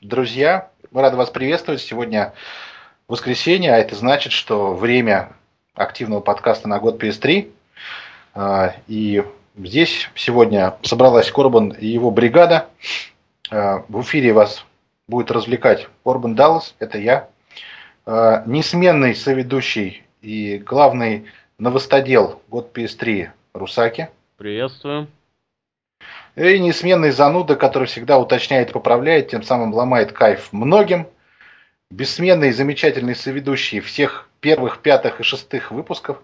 друзья! Мы рады вас приветствовать. Сегодня воскресенье, а это значит, что время активного подкаста на год PS3. А, и здесь сегодня собралась Корбан и его бригада. А, в эфире вас будет развлекать Корбан Даллас, это я. А, несменный соведущий и главный новостодел год PS3 Русаки. Приветствую. И несменный зануда, который всегда уточняет поправляет, тем самым ломает кайф многим. Бессменный и замечательный соведущий всех первых, пятых и шестых выпусков,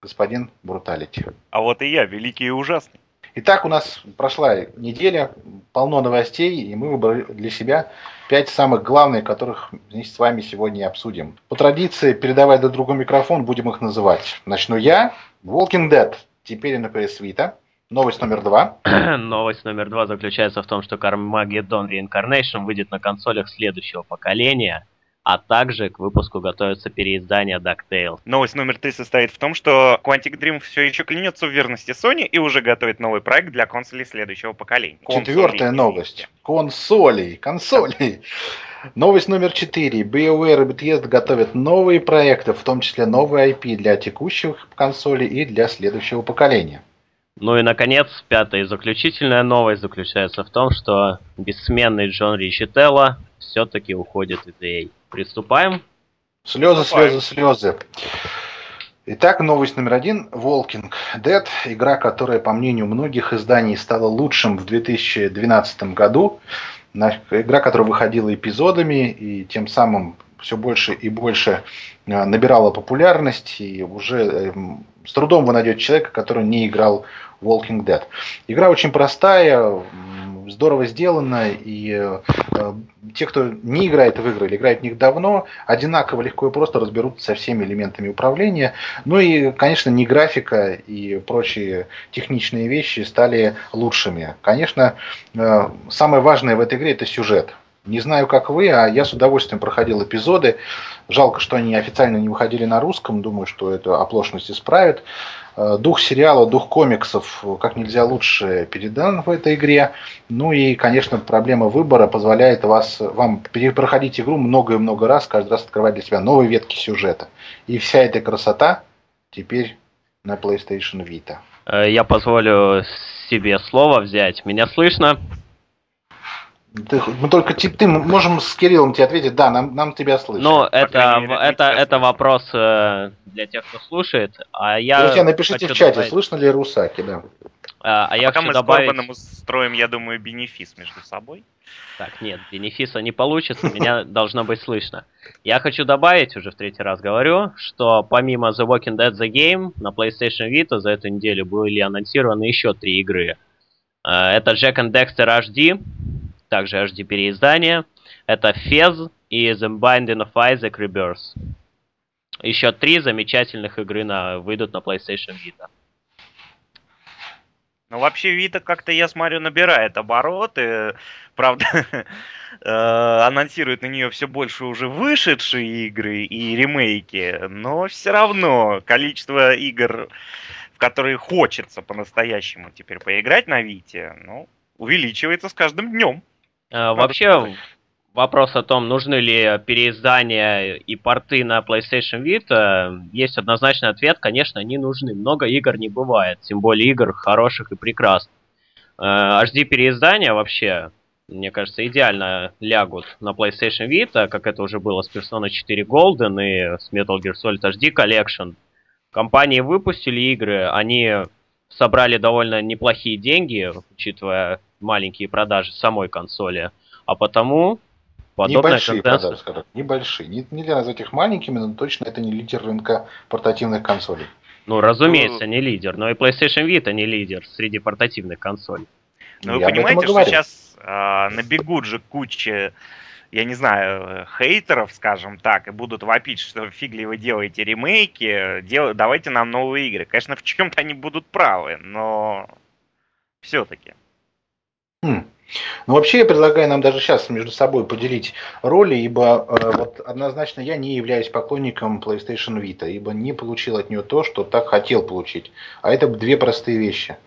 господин Бруталити. А вот и я, великий и ужасный. Итак, у нас прошла неделя, полно новостей, и мы выбрали для себя пять самых главных, которых вместе с вами сегодня обсудим. По традиции, передавая друг другу микрофон, будем их называть. Начну я. Walking Dead. Теперь на PS Vita. Новость номер два. Новость номер два заключается в том, что Carmageddon Reincarnation выйдет на консолях следующего поколения, а также к выпуску готовится переиздание DuckTales. Новость номер три состоит в том, что Quantic Dream все еще клянется в верности Sony и уже готовит новый проект для консолей следующего поколения. Четвертая новость. Консолей. Консолей. Новость номер четыре. BioWare и Bethesda готовят новые проекты, в том числе новые IP для текущих консолей и для следующего поколения. Ну и, наконец, пятая и заключительная новость заключается в том, что бессменный Джон Ричителло все-таки уходит из EA. Приступаем? Слезы, Приступаем. слезы, слезы. Итак, новость номер один. Walking Dead. Игра, которая, по мнению многих изданий, стала лучшим в 2012 году. Игра, которая выходила эпизодами и тем самым все больше и больше э, набирала популярность, и уже эм, с трудом вы найдете человека, который не играл Walking Dead. Игра очень простая, здорово сделана, и э, те, кто не играет в игры или играет в них давно, одинаково легко и просто разберутся со всеми элементами управления. Ну и, конечно, не графика и прочие техничные вещи стали лучшими. Конечно, э, самое важное в этой игре это сюжет. Не знаю, как вы, а я с удовольствием проходил эпизоды. Жалко, что они официально не выходили на русском. Думаю, что эту оплошность исправят. Э, дух сериала, дух комиксов как нельзя лучше передан в этой игре. Ну и, конечно, проблема выбора позволяет вас, вам проходить игру много и много раз, каждый раз открывать для себя новые ветки сюжета. И вся эта красота теперь на PlayStation Vita. Э, я позволю себе слово взять. Меня слышно? Ты, мы только ты можем с Кириллом тебе ответить, да, нам, нам тебя слышно. Ну, это, мере, это, это вопрос э, для тех, кто слушает. А я Друзья, напишите в чате, добавить... слышно ли Русаки, да. А, а я Пока мы добавить... с устроим, я думаю, бенефис между собой. Так, нет, бенефиса не получится, меня должно быть слышно. Я хочу добавить, уже в третий раз говорю, что помимо The Walking Dead The Game на PlayStation Vita за эту неделю были анонсированы еще три игры. Э, это Jack and Dexter HD, также HD переиздание. Это Fez и The Binding of Isaac Rebirth. Еще три замечательных игры на, выйдут на PlayStation Vita. Ну, вообще, Vita как-то, я смотрю, набирает обороты. Правда, э, анонсирует на нее все больше уже вышедшие игры и ремейки. Но все равно количество игр, в которые хочется по-настоящему теперь поиграть на Вите, ну, увеличивается с каждым днем. Э, вообще, вопрос о том, нужны ли переиздания и порты на PlayStation Vita, есть однозначный ответ, конечно, не нужны. Много игр не бывает, тем более игр хороших и прекрасных. HD э, переиздания вообще, мне кажется, идеально лягут на PlayStation Vita, как это уже было с Persona 4 Golden и с Metal Gear Solid HD Collection. Компании выпустили игры, они собрали довольно неплохие деньги, учитывая маленькие продажи самой консоли, а потому подобная Небольшие тенденция... продажи, скажем. Небольшие. Не, нельзя назвать их маленькими, но точно это не лидер рынка портативных консолей. Ну, разумеется, не лидер, но и PlayStation Vita не лидер среди портативных консолей. Ну, вы понимаете, что сейчас э, набегут же куча, я не знаю, хейтеров, скажем так, и будут вопить, что фиг ли вы делаете ремейки, дел... давайте нам новые игры. Конечно, в чем-то они будут правы, но все-таки. Хм. Ну, вообще, я предлагаю нам даже сейчас между собой поделить роли, ибо э, вот однозначно я не являюсь поклонником PlayStation Vita, ибо не получил от нее то, что так хотел получить. А это две простые вещи.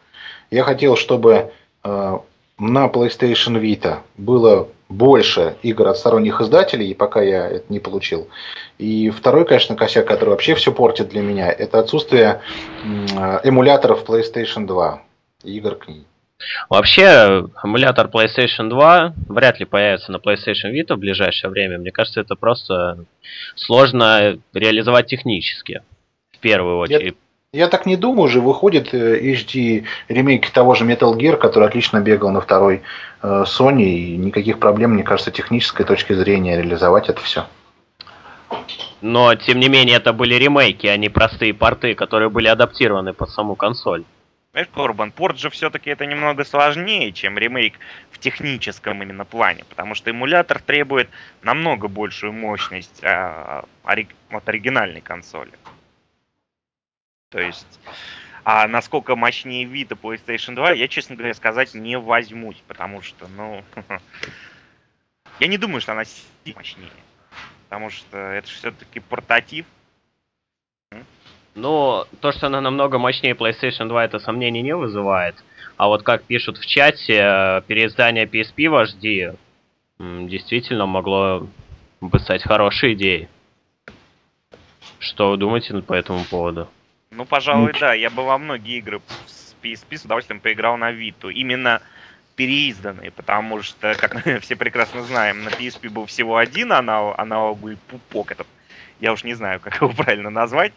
Я хотел, чтобы э, на PlayStation Vita было больше игр от сторонних издателей, пока я это не получил. И второй, конечно, косяк, который вообще все портит для меня, это отсутствие эмуляторов PlayStation 2 и игр к ней. Вообще, эмулятор PlayStation 2 вряд ли появится на PlayStation Vita в ближайшее время. Мне кажется, это просто сложно реализовать технически, в первую очередь. Я, я так не думаю, уже выходит э, HD ремейк того же Metal Gear, который отлично бегал на второй э, Sony, и никаких проблем, мне кажется, технической точки зрения реализовать это все. Но, тем не менее, это были ремейки, а не простые порты, которые были адаптированы под саму консоль. Понимаешь, Корбан, порт же все-таки это немного сложнее, чем ремейк в техническом именно плане, потому что эмулятор требует намного большую мощность а, ори- от оригинальной консоли. То есть, а насколько мощнее Vita PlayStation 2, я, честно говоря, сказать не возьмусь, потому что, ну, я не думаю, что она мощнее, потому что это все-таки портатив, ну, то, что она намного мощнее PlayStation 2, это сомнений не вызывает. А вот как пишут в чате, э, переиздание PSP в HD действительно могло бы стать хорошей идеей. Что вы думаете по этому поводу? Ну, пожалуй, да. Я бы во многие игры с PSP с удовольствием поиграл на Vita. Именно переизданные, потому что, как мы все прекрасно знаем, на PSP был всего один аналог, аналоговый пупок этот. Я уж не знаю, как его правильно назвать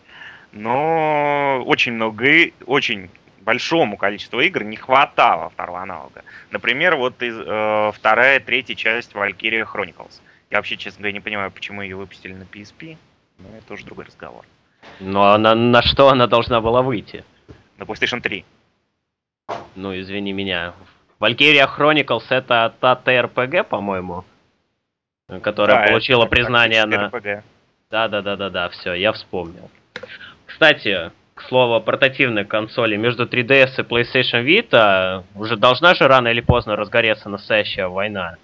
но очень много, очень большому количеству игр не хватало второго аналога. Например, вот из, э, вторая, третья часть Valkyria Chronicles. Я вообще, честно говоря, не понимаю, почему ее выпустили на PSP, но это уже другой разговор. Ну а на, что она должна была выйти? На PlayStation 3. Ну, извини меня. Valkyria Chronicles это та ТРПГ, по-моему, которая да, получила признание на... Да, да, да, да, да, все, я вспомнил. Кстати, к слову о портативной консоли, между 3DS и PlayStation Vita уже должна же рано или поздно разгореться настоящая война.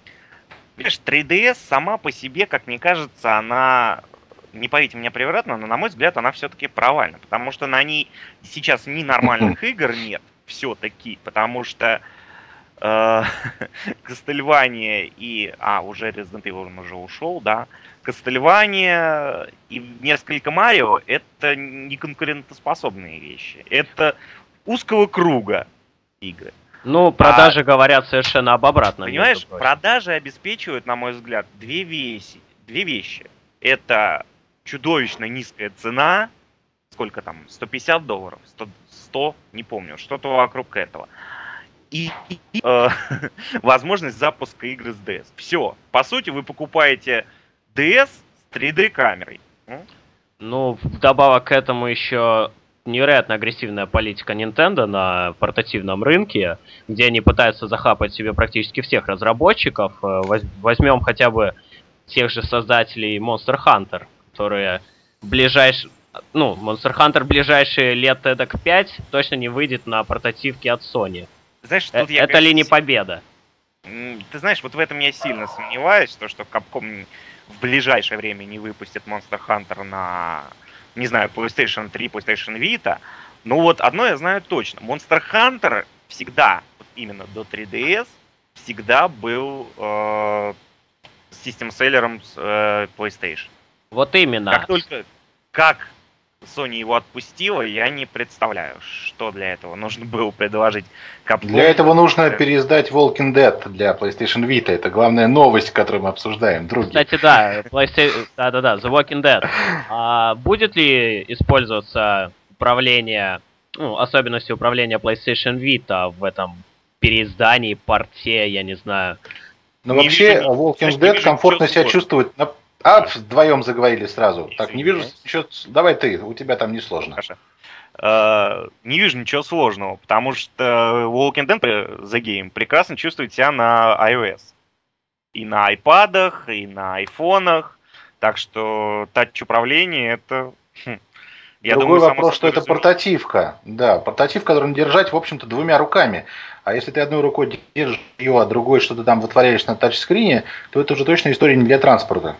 Видишь, 3DS сама по себе, как мне кажется, она, не поверите мне превратно, но на мой взгляд она все-таки провальна, потому что на ней сейчас ни нормальных игр нет, все-таки, потому что э, Castlevania и... А, уже Resident Evil уже ушел, да. Castlevania и несколько Марио это не конкурентоспособные вещи. Это узкого круга игры. Ну, продажи а, говорят совершенно об обратном. Понимаешь, продажи обеспечивают, на мой взгляд, две вещи. Две вещи. Это чудовищно низкая цена, сколько там, 150 долларов, 100, 100 не помню, что-то вокруг этого. И, и э, возможность запуска игры с DS. Все. По сути, вы покупаете DS с 3D камерой. Ну, вдобавок к этому еще невероятно агрессивная политика Nintendo на портативном рынке, где они пытаются захапать себе практически всех разработчиков. Э, возьмем хотя бы тех же создателей Monster Hunter, которые ближайшие... Ну, Monster Hunter ближайшие лет эдак 5 точно не выйдет на портативке от Sony. Знаешь, тут э- я, это ли не победа? Ты знаешь, вот в этом я сильно сомневаюсь, то, что Capcom в ближайшее время не выпустит Monster Hunter на, не знаю, PlayStation 3, PlayStation Vita. Но вот одно я знаю точно. Monster Hunter всегда, вот именно до 3DS, всегда был э, систем-селлером с э, PlayStation. Вот именно. Как только, как Sony его отпустила, я не представляю, что для этого нужно было предложить Capcom. Для этого нужно переиздать Walking Dead для PlayStation Vita. Это главная новость, которую мы обсуждаем. Другие. Кстати, да, PlayStation... да-да-да, The Walking Dead. А будет ли использоваться управление, ну, особенности управления PlayStation Vita в этом переиздании, порте, я не знаю. Ну, вообще, вижу, Walking Dead комфортно себя чувствует на а, вдвоем заговорили сразу. Так, не вижу ничего. Давай ты, у тебя там не сложно. Хорошо. Uh, не вижу ничего сложного, потому что Walking Dead The Game прекрасно чувствует себя на iOS. И на iPad, и на айфонах. Так что тач-управление это... Хм, я Другой думаю, вопрос, что это портативка. Да, портативка, которую держать, в общем-то, двумя руками. А если ты одной рукой держишь ее, а другой что-то там вытворяешь на тачскрине, то это уже точно история не для транспорта.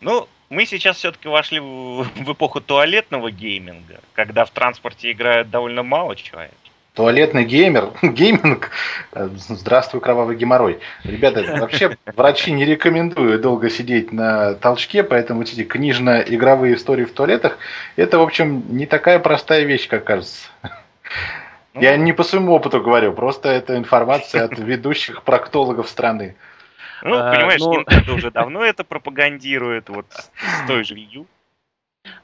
Ну, мы сейчас все-таки вошли в, в эпоху туалетного гейминга, когда в транспорте играют довольно мало человек. Туалетный геймер, гейминг, здравствуй, кровавый геморрой. Ребята, вообще врачи не рекомендуют долго сидеть на толчке, поэтому эти книжно-игровые истории в туалетах, это, в общем, не такая простая вещь, как кажется. Ну, Я не по своему опыту говорю, просто это информация от ведущих проктологов страны. Ну, а, понимаешь, ну... Nintendo уже давно это пропагандирует, вот с той же Wii U.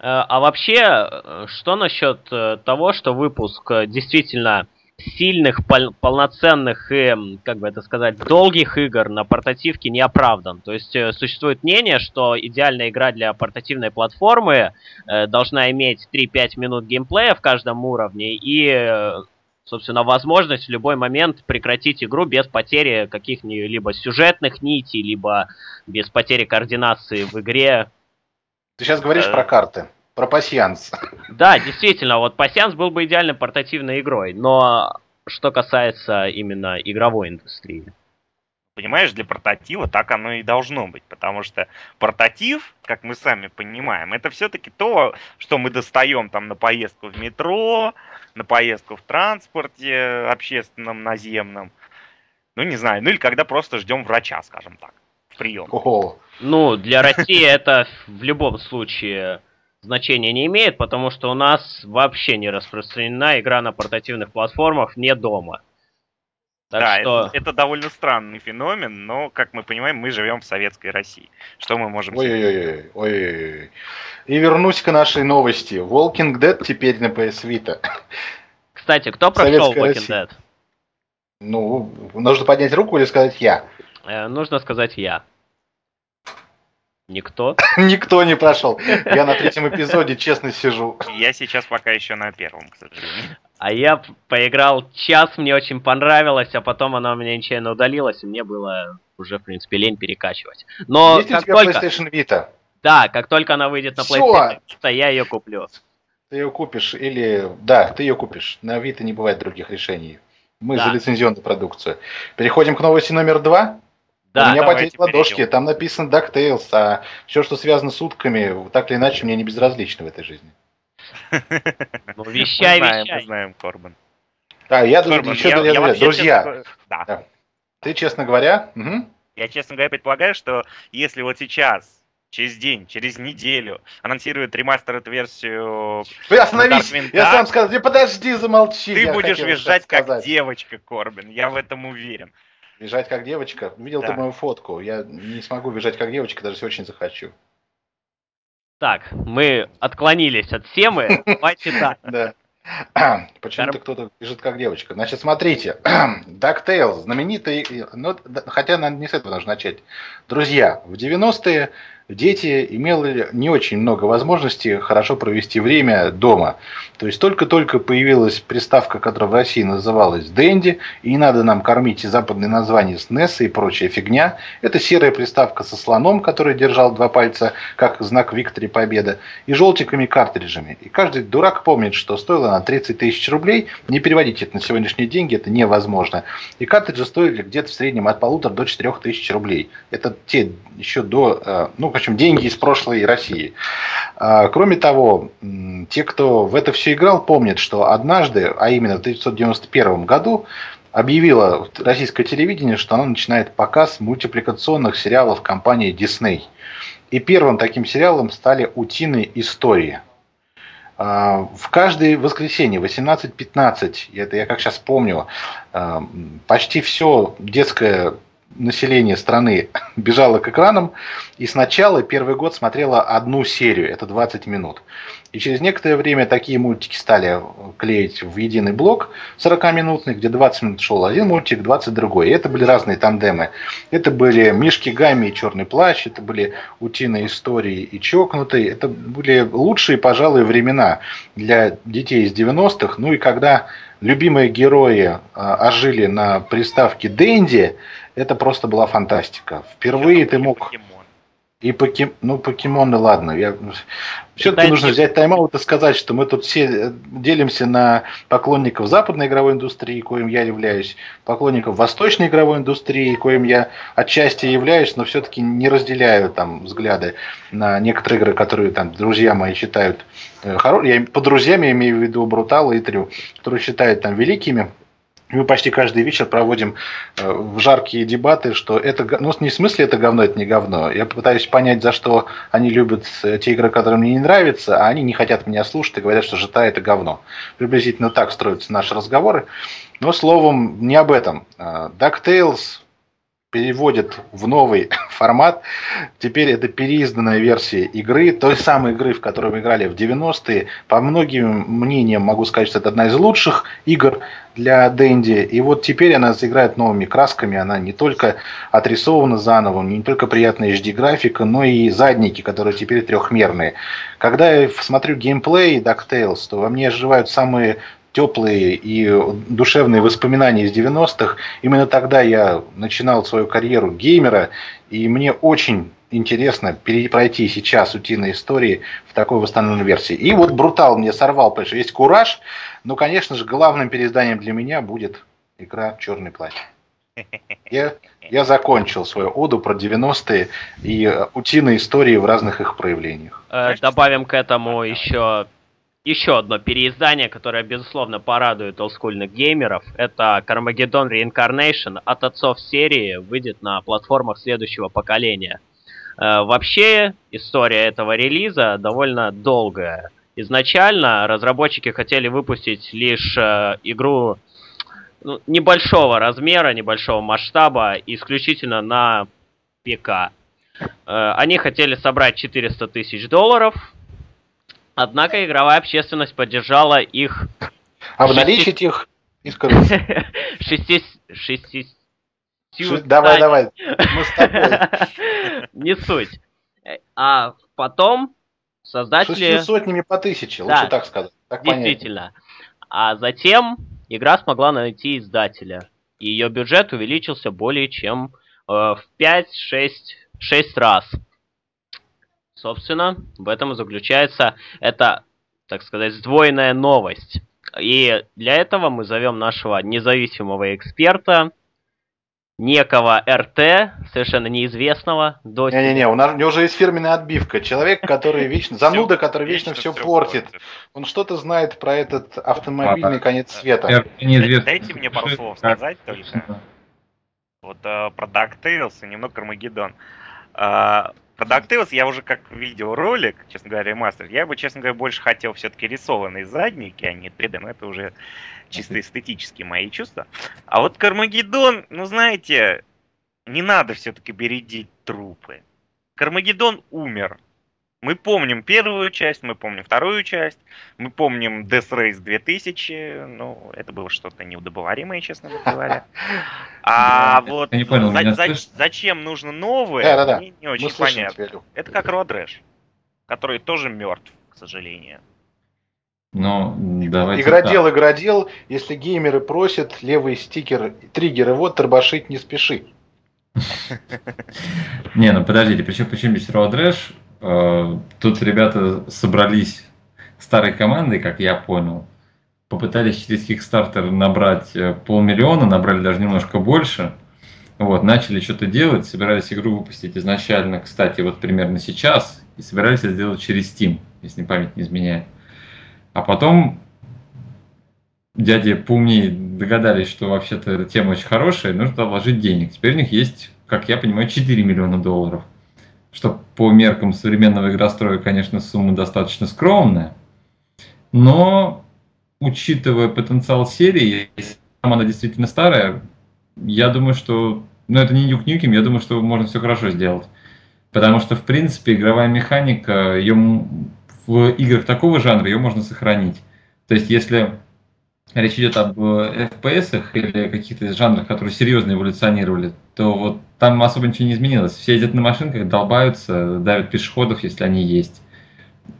А, а вообще, э, что насчет э, того, что выпуск э, действительно сильных, пол полноценных и, как бы это сказать, долгих игр на портативке не оправдан. То есть существует мнение, что идеальная игра для портативной платформы должна иметь 3-5 минут геймплея в каждом уровне и, собственно, возможность в любой момент прекратить игру без потери каких-либо сюжетных нитей, либо без потери координации в игре. Ты сейчас говоришь э... про карты. Про пассианс. Да, действительно, вот пассианс был бы идеальной портативной игрой, но что касается именно игровой индустрии. Понимаешь, для портатива так оно и должно быть, потому что портатив, как мы сами понимаем, это все-таки то, что мы достаем там на поездку в метро, на поездку в транспорте общественном, наземном, ну не знаю, ну или когда просто ждем врача, скажем так, в прием. Ого. Ну, для России это в любом случае значения не имеет, потому что у нас вообще не распространена игра на портативных платформах не дома. Так да, что... это, это довольно странный феномен, но, как мы понимаем, мы живем в советской России. Что мы можем Ой-ой-ой. Ой-ой-ой. И вернусь к нашей новости. Walking Dead теперь на PS Vita. Кстати, кто прошел Walking Россия. Dead? Ну, нужно поднять руку или сказать я? Э, нужно сказать я. Никто? Никто не прошел. Я на третьем эпизоде честно сижу. Я сейчас пока еще на первом, к сожалению. А я поиграл час, мне очень понравилось, а потом она у меня нечаянно удалилась, и мне было уже, в принципе, лень перекачивать. Но Есть как у тебя только... PlayStation Vita? Да, как только она выйдет на PlayStation Vita, я ее куплю. Ты ее купишь или... Да, ты ее купишь. На Vita не бывает других решений. Мы да. за лицензионную продукцию. Переходим к новости номер два. Да, У меня потеют ладошки, перейдем. там написано DuckTales, а все, что связано с утками, так или иначе, мне не безразлично в этой жизни. Ну, вещай, мы знаем, вещай. Мы знаем, Корбан. Да, я, Корбан, еще, я, я, я друзья, честно... да. да. ты, честно говоря... Угу. Я, честно говоря, предполагаю, что если вот сейчас через день, через неделю анонсируют ремастеред версию. Вы остановись! Я сам сказал, не подожди, замолчи. Ты будешь визжать как девочка, Корбин. Я в этом уверен. Бежать как девочка? Видел да. ты мою фотку? Я не смогу бежать как девочка, даже если очень захочу. Так, мы отклонились от темы. Давайте так. Да. Почему-то кто-то бежит как девочка. Значит, смотрите, DuckTales, знаменитый, ну, хотя надо не с этого нужно начать. Друзья, в 90-е дети имели не очень много возможностей хорошо провести время дома. То есть только-только появилась приставка, которая в России называлась Дэнди, и не надо нам кормить западные названия с NES и прочая фигня. Это серая приставка со слоном, который держал два пальца, как знак Виктори Победа, и желтиками картриджами. И каждый дурак помнит, что стоила она 30 тысяч рублей. Не переводите это на сегодняшние деньги, это невозможно. И картриджи стоили где-то в среднем от полутора до четырех тысяч рублей. Это те еще до, э, ну, общем, деньги из прошлой России. А, кроме того, те, кто в это все играл, помнят, что однажды, а именно в 1991 году, объявило российское телевидение, что оно начинает показ мультипликационных сериалов компании Disney. И первым таким сериалом стали «Утиные истории». А, в каждое воскресенье 18-15, это я как сейчас помню, а, почти все детское население страны бежало к экранам и сначала первый год смотрела одну серию, это 20 минут. И через некоторое время такие мультики стали клеить в единый блок 40-минутный, где 20 минут шел один мультик, 20 другой. И это были разные тандемы. Это были Мишки Гамми и Черный плащ, это были Утиные истории и Чокнутые. Это были лучшие, пожалуй, времена для детей из 90-х. Ну и когда любимые герои а, ожили на приставке Дэнди, это просто была фантастика. Впервые ты мог... И покем... ну, покемоны, ладно. Я... Все-таки нужно взять тайм-аут и сказать, что мы тут все э, делимся на поклонников западной игровой индустрии, коим я являюсь, поклонников восточной игровой индустрии, коим я отчасти являюсь, но все-таки не разделяю там взгляды на некоторые игры, которые там друзья мои считают э, хорошими. Я по друзьям я имею в виду Брутала и Трю, которые считают там великими мы почти каждый вечер проводим э, в жаркие дебаты, что это, ну не в смысле это говно, это не говно. Я пытаюсь понять, за что они любят э, те игры, которые мне не нравятся, а они не хотят меня слушать и говорят, что жита это говно. Приблизительно так строятся наши разговоры. Но словом, не об этом. Э, DuckTales переводит в новый формат. Теперь это переизданная версия игры, той самой игры, в которой мы играли в 90-е. По многим мнениям могу сказать, что это одна из лучших игр для Дэнди. И вот теперь она заиграет новыми красками. Она не только отрисована заново, не только приятная HD-графика, но и задники, которые теперь трехмерные. Когда я смотрю геймплей DuckTales, то во мне оживают самые теплые и душевные воспоминания из 90-х. Именно тогда я начинал свою карьеру геймера, и мне очень интересно пройти сейчас утиные истории в такой восстановленной версии. И вот Брутал мне сорвал, потому что есть Кураж, но, конечно же, главным переизданием для меня будет игра «Черный плащ». Я, я закончил свою оду про 90-е и утиные истории в разных их проявлениях. Э, добавим к этому еще еще одно переиздание, которое, безусловно, порадует олдскульных геймеров. Это Carmageddon Reincarnation от отцов серии выйдет на платформах следующего поколения. Э, вообще, история этого релиза довольно долгая. Изначально разработчики хотели выпустить лишь э, игру ну, небольшого размера, небольшого масштаба, исключительно на ПК. Э, они хотели собрать 400 тысяч долларов, Однако игровая общественность поддержала их... Обналичить шести... их и Шести... Шести... Давай, давай, мы с тобой. Не суть. А потом создатели... Шестью сотнями по тысяче, лучше так сказать. Действительно. А затем игра смогла найти издателя. И ее бюджет увеличился более чем э, в 5-6 раз. Собственно, в этом и заключается эта, так сказать, сдвоенная новость. И для этого мы зовем нашего независимого эксперта, некого РТ, совершенно неизвестного. До Не-не-не, у, нас, у него уже есть фирменная отбивка. Человек, который вечно, зануда, который вечно все портит. Он что-то знает про этот автомобильный конец света. Дайте мне пару слов сказать только. Вот э, про DuckTales и немного Армагеддон. Про DuckTales я уже как видел ролик, честно говоря, ремастер, я бы, честно говоря, больше хотел все-таки рисованные задники, а не 3D, но это уже чисто эстетические мои чувства. А вот Кармагеддон, ну знаете, не надо все-таки бередить трупы. Кармагеддон умер. Мы помним первую часть, мы помним вторую часть, мы помним Death Race 2000, ну, это было что-то неудобоваримое, честно говоря. А вот зачем нужно новое, мне не очень понятно. Это как Родрэш, который тоже мертв, к сожалению. Но давайте игродел, так. игродел, если геймеры просят, левый стикер, триггеры, вот, торбашить не спеши. Не, ну подождите, причем почему здесь Road Rash? Э, тут ребята собрались старой командой, как я понял, попытались через Kickstarter набрать э, полмиллиона, набрали даже немножко больше, вот, начали что-то делать, собирались игру выпустить изначально, кстати, вот примерно сейчас, и собирались это сделать через Steam, если память не изменяет. А потом дяди поумнее догадались, что вообще-то эта тема очень хорошая, нужно вложить денег. Теперь у них есть, как я понимаю, 4 миллиона долларов что по меркам современного игростроя, конечно, сумма достаточно скромная, но учитывая потенциал серии, если она действительно старая, я думаю, что, ну это не Нюк Нюким, я думаю, что можно все хорошо сделать. Потому что, в принципе, игровая механика, ее в играх такого жанра ее можно сохранить. То есть, если речь идет об FPS или каких-то жанрах, которые серьезно эволюционировали, то вот там особо ничего не изменилось. Все едят на машинках, долбаются, давят пешеходов, если они есть.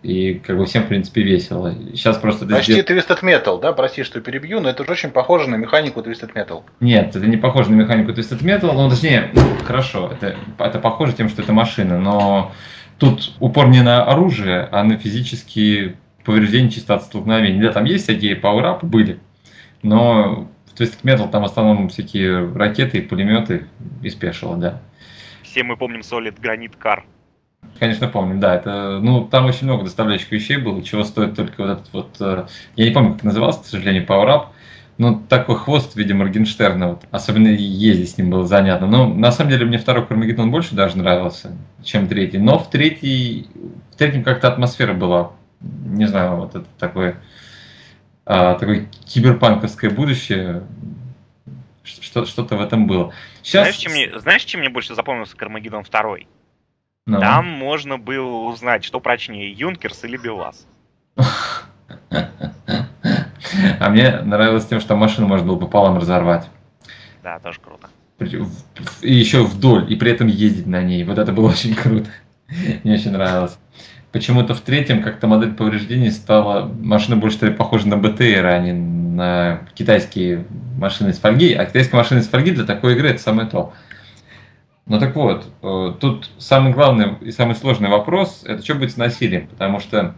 И как бы всем, в принципе, весело. Сейчас просто... Почти сдел... Twisted Metal, да? Прости, что перебью, но это же очень похоже на механику Twisted Metal. Нет, это не похоже на механику Twisted Metal. Ну, точнее, хорошо, это, это похоже тем, что это машина, но тут упор не на оружие, а на физические повреждения чисто от столкновений. Да, там есть всякие пауэрапы, были, но Twisted Metal там в основном всякие ракеты пулеметы и спешило, да. Все мы помним Solid Granite Car. Конечно, помню, да. Это, ну, там очень много доставляющих вещей было, чего стоит только вот этот вот... Э, я не помню, как назывался, к сожалению, Power Up. Ну, такой хвост в виде Моргенштерна, вот. особенно ездить с ним было занятно. Но на самом деле мне второй Кармагеддон больше даже нравился, чем третий. Но в третий, в третьем как-то атмосфера была, не знаю, вот это такое, а, такое киберпанковское будущее, что-то в этом было. Сейчас... Знаешь, чем мне, знаешь, чем мне больше запомнился Кармагеддон второй? Ну. Там можно было узнать, что прочнее, Юнкерс или Белаз. А мне нравилось тем, что машину можно было пополам разорвать. Да, тоже круто. И еще вдоль, и при этом ездить на ней. Вот это было очень круто. Мне очень нравилось. Почему-то в третьем как-то модель повреждений стала машина больше похожа на БТР, а не на китайские машины из фольги. А китайские машины из фольги для такой игры это самое то. Ну так вот, э, тут самый главный и самый сложный вопрос, это что будет с насилием, потому что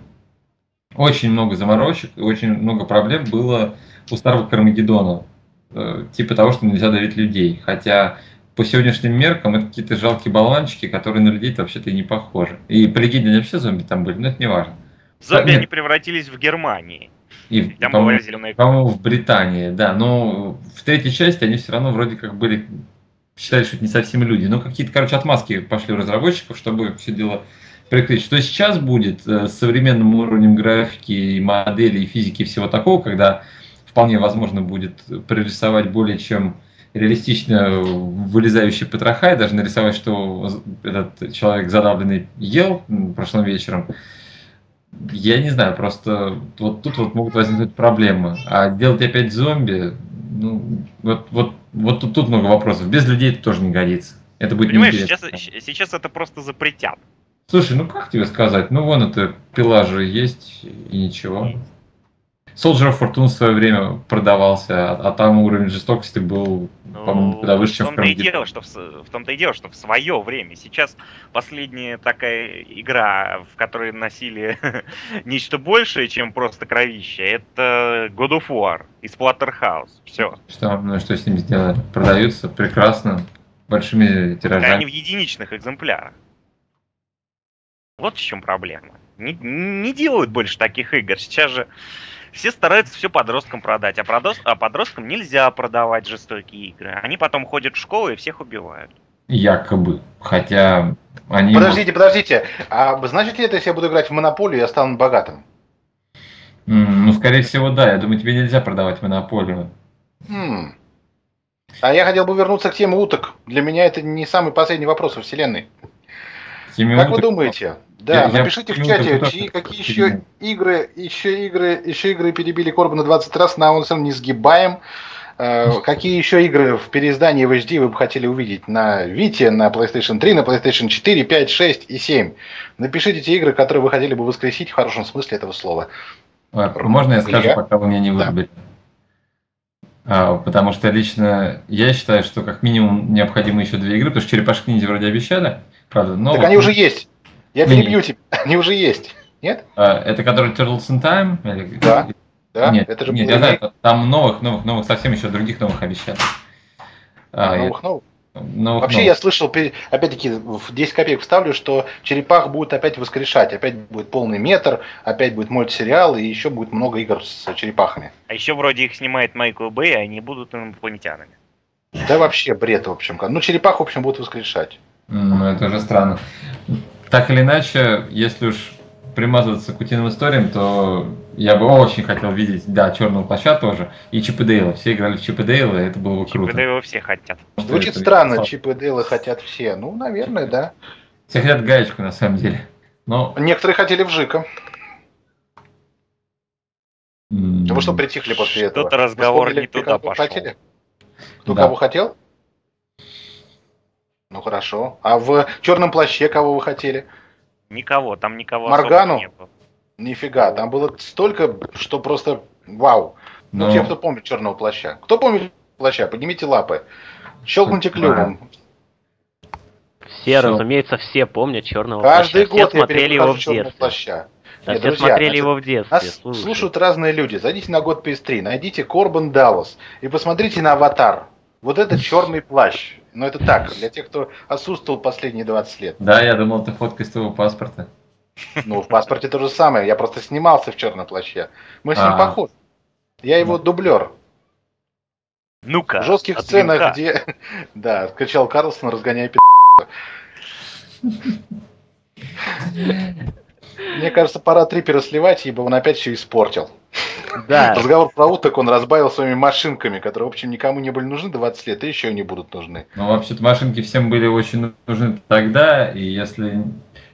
очень много заморочек и очень много проблем было у старого Кармагеддона, э, типа того, что нельзя давить людей, хотя по сегодняшним меркам это какие-то жалкие болванчики, которые на людей вообще-то и не похожи. И по легенде они вообще зомби там были, но это не важно. Зомби Нет. они превратились в Германии. И, там по-моему, по-моему, в Британии, да. Но в третьей части они все равно вроде как были считали, что это не совсем люди. Но какие-то, короче, отмазки пошли у разработчиков, чтобы все дело прикрыть. Что сейчас будет э, с современным уровнем графики, и модели, и физики, и всего такого, когда вполне возможно будет прорисовать более чем реалистично вылезающий потроха, и даже нарисовать, что этот человек задавленный ел прошлым вечером, я не знаю, просто вот тут вот могут возникнуть проблемы. А делать опять зомби, ну, вот, вот, вот тут, тут много вопросов. Без людей это тоже не годится. Это будет Понимаешь, сейчас, сейчас это просто запретят. Слушай, ну как тебе сказать? Ну вон это пила же есть и ничего. Soldier of Fortune в свое время продавался, а, а там уровень жестокости был, ну, по-моему, куда выше, чем в, том -то и дело, что в, в том-то и дело, что в свое время. Сейчас последняя такая игра, в которой носили нечто большее, чем просто кровище, это God of War из Splatterhouse. Все. Что, ну, что с ними сделали? Продаются прекрасно, большими тиражами. Они в единичных экземплярах. Вот в чем проблема. Не, не делают больше таких игр. Сейчас же все стараются все подросткам продать, а, продос... а подросткам нельзя продавать жестокие игры. Они потом ходят в школу и всех убивают. Якобы. Хотя они... Подождите, подождите. А значит ли это, если я буду играть в монополию, я стану богатым? ну, скорее всего, да. Я думаю, тебе нельзя продавать монополию. Mm. А я хотел бы вернуться к теме уток. Для меня это не самый последний вопрос во вселенной. Теме как уток... вы думаете, да, я, напишите я, в чате, чьи, какие еще игры, еще игры, еще игры перебили Корбана 20 раз, на он сам не сгибаем. Э, какие еще игры в переиздании в HD вы бы хотели увидеть на Vita, на PlayStation 3, на PlayStation 4, 5, 6 и 7? Напишите те игры, которые вы хотели бы воскресить в хорошем смысле этого слова. Можно я скажу, пока вы меня не вырубили? Да. А, потому что лично я считаю, что как минимум необходимы еще две игры, потому что черепашки ниндзя вроде обещали, правда. Но так вот, они уже есть. Я перебью тебя, они уже есть. Нет? А, это который Turtles in Time? Или... Да. Да, нет, это же нет, я знаю, там новых, новых, новых, совсем еще других новых обещали. А, новых, новых? Новых, Вообще новых. я слышал, опять-таки, в 10 копеек вставлю, что черепах будет опять воскрешать. Опять будет полный метр, опять будет мультсериал, и еще будет много игр с черепахами. А еще вроде их снимает Майкл Бэй, и они будут инопланетянами. Да вообще бред, в общем. Ну, черепах, в общем, будут воскрешать. Ну, это уже странно. Так или иначе, если уж примазываться к утиным историям, то я бы очень хотел видеть, да, черного плаща тоже, и Чип и Дейла. Все играли в Чип и Дейла, это было бы круто. Чип и Дейла все хотят. Звучит это странно, это... Чип и Дейла хотят все. Ну, наверное, да. Все хотят гаечку, на самом деле. Но... Некоторые хотели в Жика. Mm. Вы что притихли после этого? Что-то разговор не туда пошел. Хотели? Кто да. кого хотел? Ну хорошо. А в черном плаще кого вы хотели? Никого, там никого Маргану? не было. Нифига, там было столько, что просто вау. Ну, Но... те, кто помнит черного плаща. Кто помнит плаща? Поднимите лапы. Щелкните клювом. Все, все, разумеется, все помнят черного Каждый плаща. год все смотрели его в детстве. Плаща. Да, Нет, все друзья, смотрели значит, его в детстве. Нас слушай. слушают разные люди. Зайдите на год PS3, найдите Корбан Даллас и посмотрите на аватар. Вот это черный плащ. Но это так, для тех, кто отсутствовал последние 20 лет. Да, я думал, это фотка из твоего паспорта. Ну, в паспорте то же самое. Я просто снимался в черном плаще. Мы с ним а. похожи. Я его дублер. Ну-ка. В жестких сценах, где... Да, скачал Карлсон, разгоняя пи***. Мне кажется, пора трипера сливать, ибо он опять все испортил. Да. Разговор про уток он разбавил своими машинками, которые, в общем, никому не были нужны 20 лет, и еще не будут нужны. Ну, вообще-то машинки всем были очень нужны тогда, и если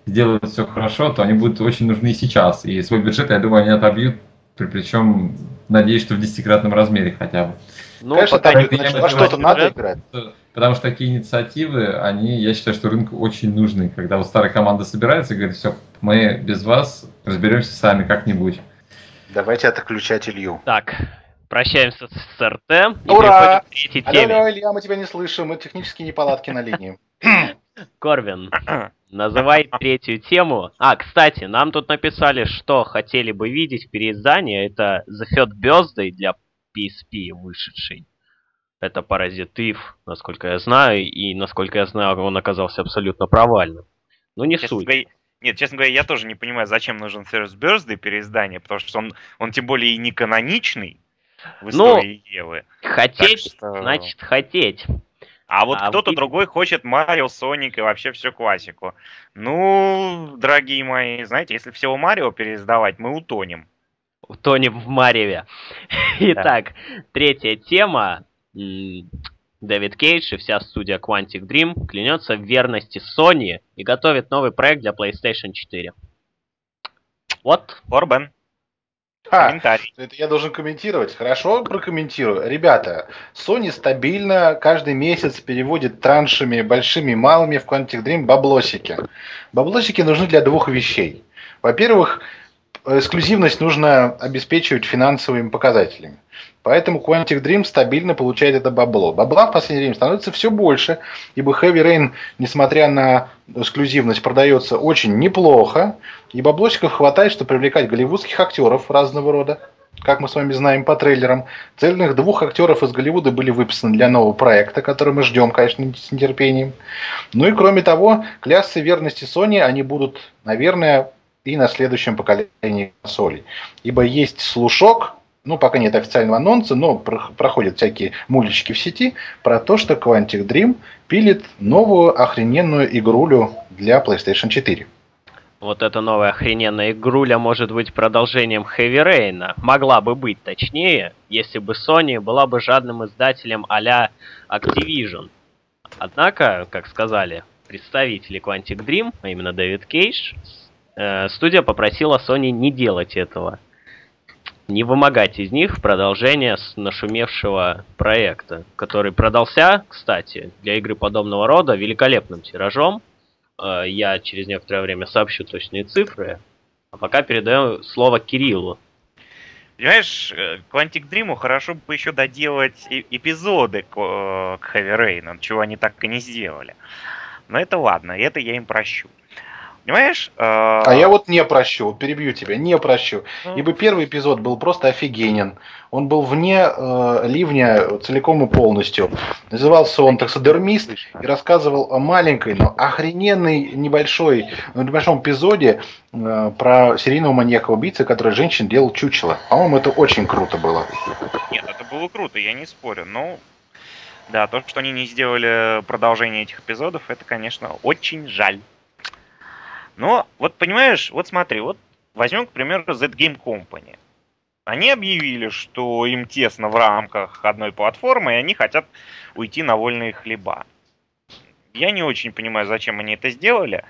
сделают все хорошо, то они будут очень нужны и сейчас. И свой бюджет, я думаю, они отобьют, причем, надеюсь, что в десятикратном размере хотя бы. Ну, Конечно, пока не, во что-то надо играть. Потому что такие инициативы, они, я считаю, что рынку очень нужны. Когда вот старая команда собирается и говорит, все, мы без вас разберемся сами как-нибудь. Давайте отключать Илью. Так, прощаемся с РТ. Ура! третьей алло, Илья, мы тебя не слышим, мы технические неполадки на линии. Корвин, называй третью тему. А, кстати, нам тут написали, что хотели бы видеть в переиздании. Это The Third Birthday для PSP вышедший. Это Паразитив, насколько я знаю, и насколько я знаю, он оказался абсолютно провальным. Ну, не Честно суть. Говоря, нет, честно говоря, я тоже не понимаю, зачем нужен First Birthday переиздание, потому что он, он тем более и не каноничный в ну, истории ну, Евы. Хотеть, что... значит хотеть. А вот а кто-то вы... другой хочет Марио, Соник и вообще всю классику. Ну, дорогие мои, знаете, если всего Марио переиздавать, мы утонем. Утонем в Мареве. Итак, третья тема. Дэвид Кейдж и вся студия Quantic Dream клянется в верности Sony и готовит новый проект для PlayStation 4. Вот. Орбен. А, это я должен комментировать. Хорошо, прокомментирую. Ребята, Sony стабильно каждый месяц переводит траншами большими и малыми в Quantic Dream баблосики. Баблосики нужны для двух вещей. Во-первых, эксклюзивность нужно обеспечивать финансовыми показателями. Поэтому Quantic Dream стабильно получает это бабло. Бабла в последнее время становится все больше, ибо Heavy Rain, несмотря на эксклюзивность, продается очень неплохо, и баблосиков хватает, чтобы привлекать голливудских актеров разного рода, как мы с вами знаем по трейлерам. Цельных двух актеров из Голливуда были выписаны для нового проекта, который мы ждем, конечно, с нетерпением. Ну и кроме того, клясться верности Sony они будут, наверное, и на следующем поколении консолей. Ибо есть слушок, ну, пока нет официального анонса, но проходят всякие мульчики в сети про то, что Quantic Dream пилит новую охрененную игрулю для PlayStation 4. Вот эта новая охрененная игруля может быть продолжением Heavy Rain. Могла бы быть точнее, если бы Sony была бы жадным издателем а-ля Activision. Однако, как сказали представители Quantic Dream, а именно Дэвид Кейдж, студия попросила Sony не делать этого не вымогать из них продолжение нашумевшего проекта, который продался, кстати, для игры подобного рода великолепным тиражом. Э, я через некоторое время сообщу точные цифры, а пока передаю слово Кириллу. Понимаешь, э, Quantic Dream хорошо бы еще доделать эпизоды э, к Heavy Rain, чего они так и не сделали. Но это ладно, это я им прощу. Понимаешь? А... а я вот не прощу, перебью тебя, не прощу. Ну... Ибо первый эпизод был просто офигенен. Он был вне э, ливня целиком и полностью. Назывался он таксодермист и рассказывал о маленькой, но охрененной небольшой, небольшом эпизоде э, про серийного маньяка-убийцы, который женщин делал чучело. По-моему, это очень круто было. Нет, это было круто, я не спорю. Но да, то, что они не сделали продолжение этих эпизодов, это, конечно, очень жаль. Но вот понимаешь, вот смотри, вот возьмем, к примеру, Z Game Company. Они объявили, что им тесно в рамках одной платформы, и они хотят уйти на вольные хлеба. Я не очень понимаю, зачем они это сделали.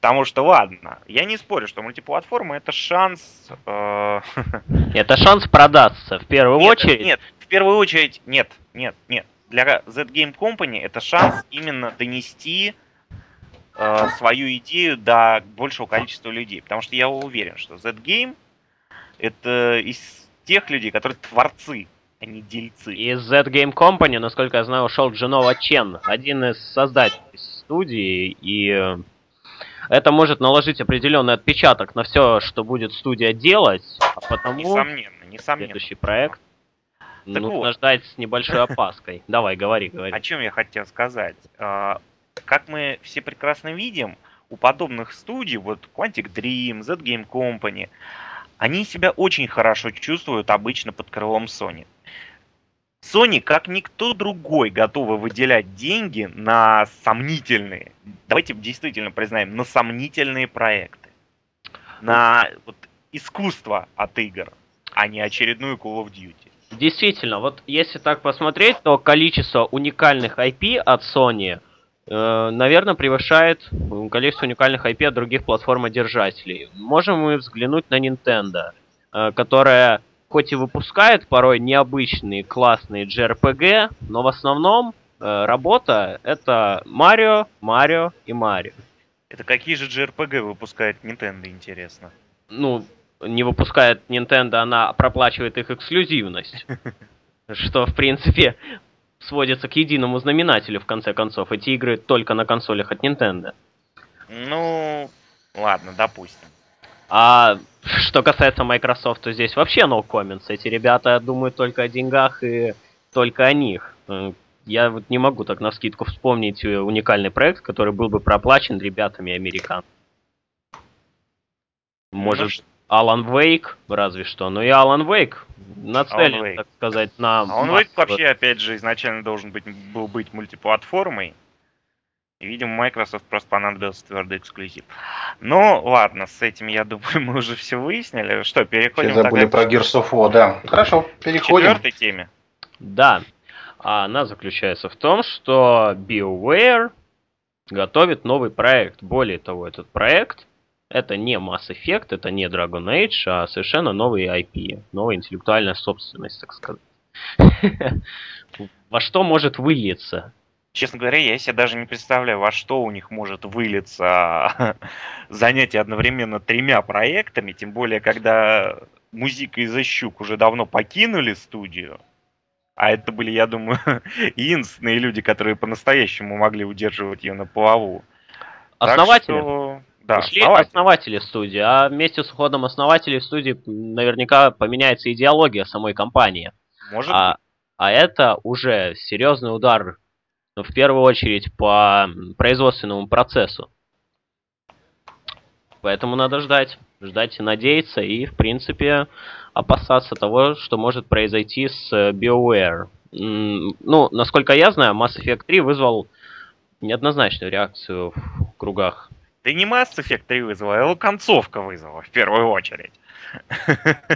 Потому что, ладно, я не спорю, что мультиплатформа это шанс... Э... Это шанс продаться, в первую нет, очередь. Нет, в первую очередь, нет, нет, нет. Для Z Game Company это шанс именно донести э, свою идею до большего количества людей. Потому что я уверен, что Z-Game это из тех людей, которые творцы, а не дельцы. Из Z-Game Company, насколько я знаю, ушел Джинова Чен, один из создателей студии, и это может наложить определенный отпечаток на все, что будет студия делать, а потому Несомненно, несомненно. следующий проект Так нужно вот. ждать с небольшой опаской. Давай, говори, говори. О чем я хотел сказать? Как мы все прекрасно видим, у подобных студий, вот Quantic Dream, Z Game Company, они себя очень хорошо чувствуют обычно под крылом Sony. Sony, как никто другой, готовы выделять деньги на сомнительные, давайте действительно признаем, на сомнительные проекты. На вот, искусство от игр, а не очередную Call of Duty. Действительно, вот если так посмотреть, то количество уникальных IP от Sony, наверное, превышает количество уникальных IP от других платформодержателей. Можем мы взглянуть на Nintendo, э, которая хоть и выпускает порой необычные классные JRPG, но в основном э, работа это Марио, Марио и Марио. Это какие же JRPG выпускает Nintendo, интересно? ну, не выпускает Nintendo, она проплачивает их эксклюзивность. Что, в принципе, сводится к единому знаменателю, в конце концов. Эти игры только на консолях от Nintendo. Ну, ладно, допустим. А что касается Microsoft, то здесь вообще no comments. Эти ребята думают только о деньгах и только о них. Э, Я вот не могу так на скидку вспомнить э, уникальный проект, который был бы проплачен ребятами американ. Может, Ну, Алан Вейк, разве что. Но и Алан Вейк нацелен, Wake. так сказать, на... А он массовое- вообще, опять же, изначально должен быть, был быть мультиплатформой. И, видимо, Microsoft просто понадобился твердый эксклюзив. Ну, ладно, с этим, я думаю, мы уже все выяснили. Что, переходим Все забыли тогда про Gears of War, да. Хорошо, к переходим. четвертой теме. Да. А она заключается в том, что BioWare готовит новый проект. Более того, этот проект это не Mass Effect, это не Dragon Age, а совершенно новый IP, новая интеллектуальная собственность, так сказать. Во что может выльется? Честно говоря, я себе даже не представляю, во что у них может вылиться занятие одновременно тремя проектами, тем более, когда музыка и Защук уже давно покинули студию. А это были, я думаю, единственные люди, которые по-настоящему могли удерживать ее на плаву. Так Основатели? что, Да, Ушли основатели. основатели студии, а вместе с уходом основателей студии наверняка поменяется идеология самой компании. Может А, а это уже серьезный удар, ну, в первую очередь, по производственному процессу. Поэтому надо ждать. Ждать и надеяться, и, в принципе, опасаться того, что может произойти с э, BioWare. Ну, насколько я знаю, Mass Effect 3 вызвал неоднозначную реакцию в кругах. Да не Mass Effect 3 вызвала, а его концовка вызвала в первую очередь.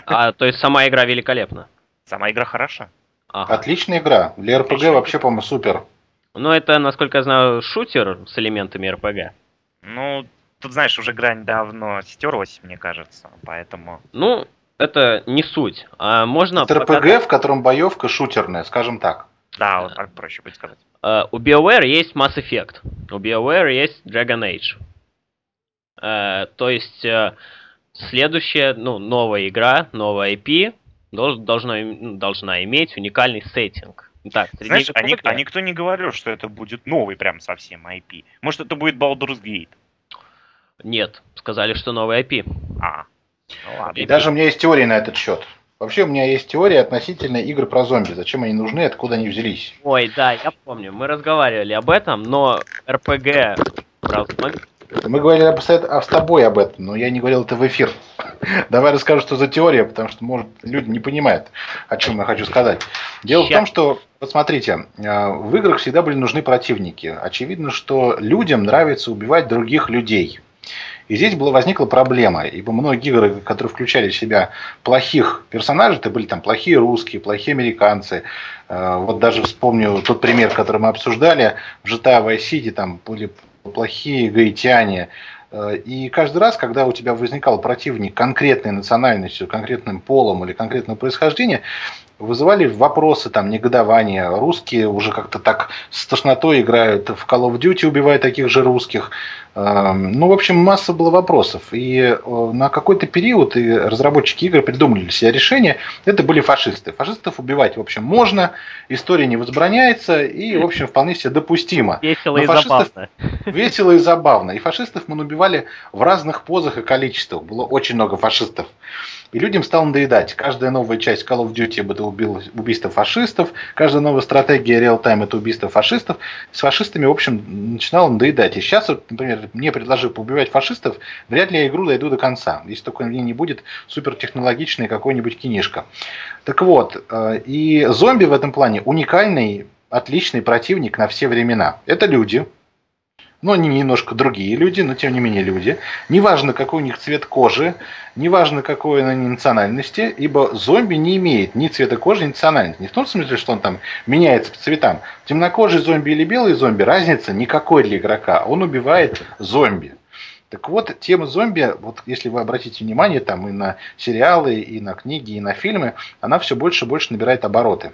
А, то есть сама игра великолепна. Сама игра хороша. Ага. Отличная игра. Для РПГ Отличная. вообще, по-моему, супер. Ну, это, насколько я знаю, шутер с элементами РПГ. Ну, тут, знаешь, уже грань давно стерлась, мне кажется, поэтому... Ну, это не суть. А можно Это показать- РПГ, в котором боевка шутерная, скажем так. Да, вот так проще будет сказать. Э, у BioWare есть Mass Effect, у BioWare есть Dragon Age. Э, то есть э, следующая, ну, новая игра, новая IP дол- должно, им- ну, должна иметь уникальный сеттинг. Так, среди Знаешь, а, ник- а никто не говорил, что это будет новый прям совсем IP. Может, это будет Baldur's Gate. Нет, сказали, что новый IP. А, ну ладно. И даже у меня есть теория на этот счет. Вообще у меня есть теория относительно игр про зомби. Зачем они нужны, откуда они взялись. Ой, да, я помню, мы разговаривали об этом, но RPG про зомби- Мы говорили об- с тобой об этом, но я не говорил это в эфир. Давай расскажу, что за теория, потому что, может, люди не понимают, о чем я хочу сказать. Дело в Ща. том, что, вот смотрите, э, в играх всегда были нужны противники. Очевидно, что людям нравится убивать других людей. И здесь была, возникла проблема, ибо многие игры, которые включали в себя плохих персонажей, это были там плохие русские, плохие американцы. Э, Вот даже вспомню тот пример, который мы обсуждали, в GTA Vice City там были плохие гаитяне. Э, И каждый раз, когда у тебя возникал противник конкретной национальностью, конкретным полом или конкретного происхождения, вызывали вопросы, там, негодования. Русские уже как-то так с тошнотой играют в Call of Duty, убивая таких же русских. Эм, ну, в общем, масса было вопросов. И э, на какой-то период и разработчики игр придумали для себя решение. Это были фашисты. Фашистов убивать, в общем, можно, история не возбраняется и, в общем, вполне себе допустимо. Весело Но и забавно. Весело и забавно. И фашистов мы убивали в разных позах и количествах. Было очень много фашистов. И людям стало надоедать. Каждая новая часть Call of Duty это убийство фашистов, каждая новая стратегия Real-Time это убийство фашистов. С фашистами, в общем, начинало надоедать. И сейчас, вот, например, мне предложили поубивать фашистов, вряд ли я игру дойду до конца, если только мне не будет супертехнологичной какой-нибудь кинишка. Так вот, э, и зомби в этом плане уникальный, отличный противник на все времена. Это люди, но они немножко другие люди, но тем не менее люди. Неважно, какой у них цвет кожи, неважно, какой они национальности, ибо зомби не имеет ни цвета кожи, ни национальности. Не в том смысле, что он там меняется по цветам. Темнокожий зомби или белый зомби, разница никакой для игрока. Он убивает зомби. Так вот, тема зомби, вот если вы обратите внимание там и на сериалы, и на книги, и на фильмы, она все больше и больше набирает обороты.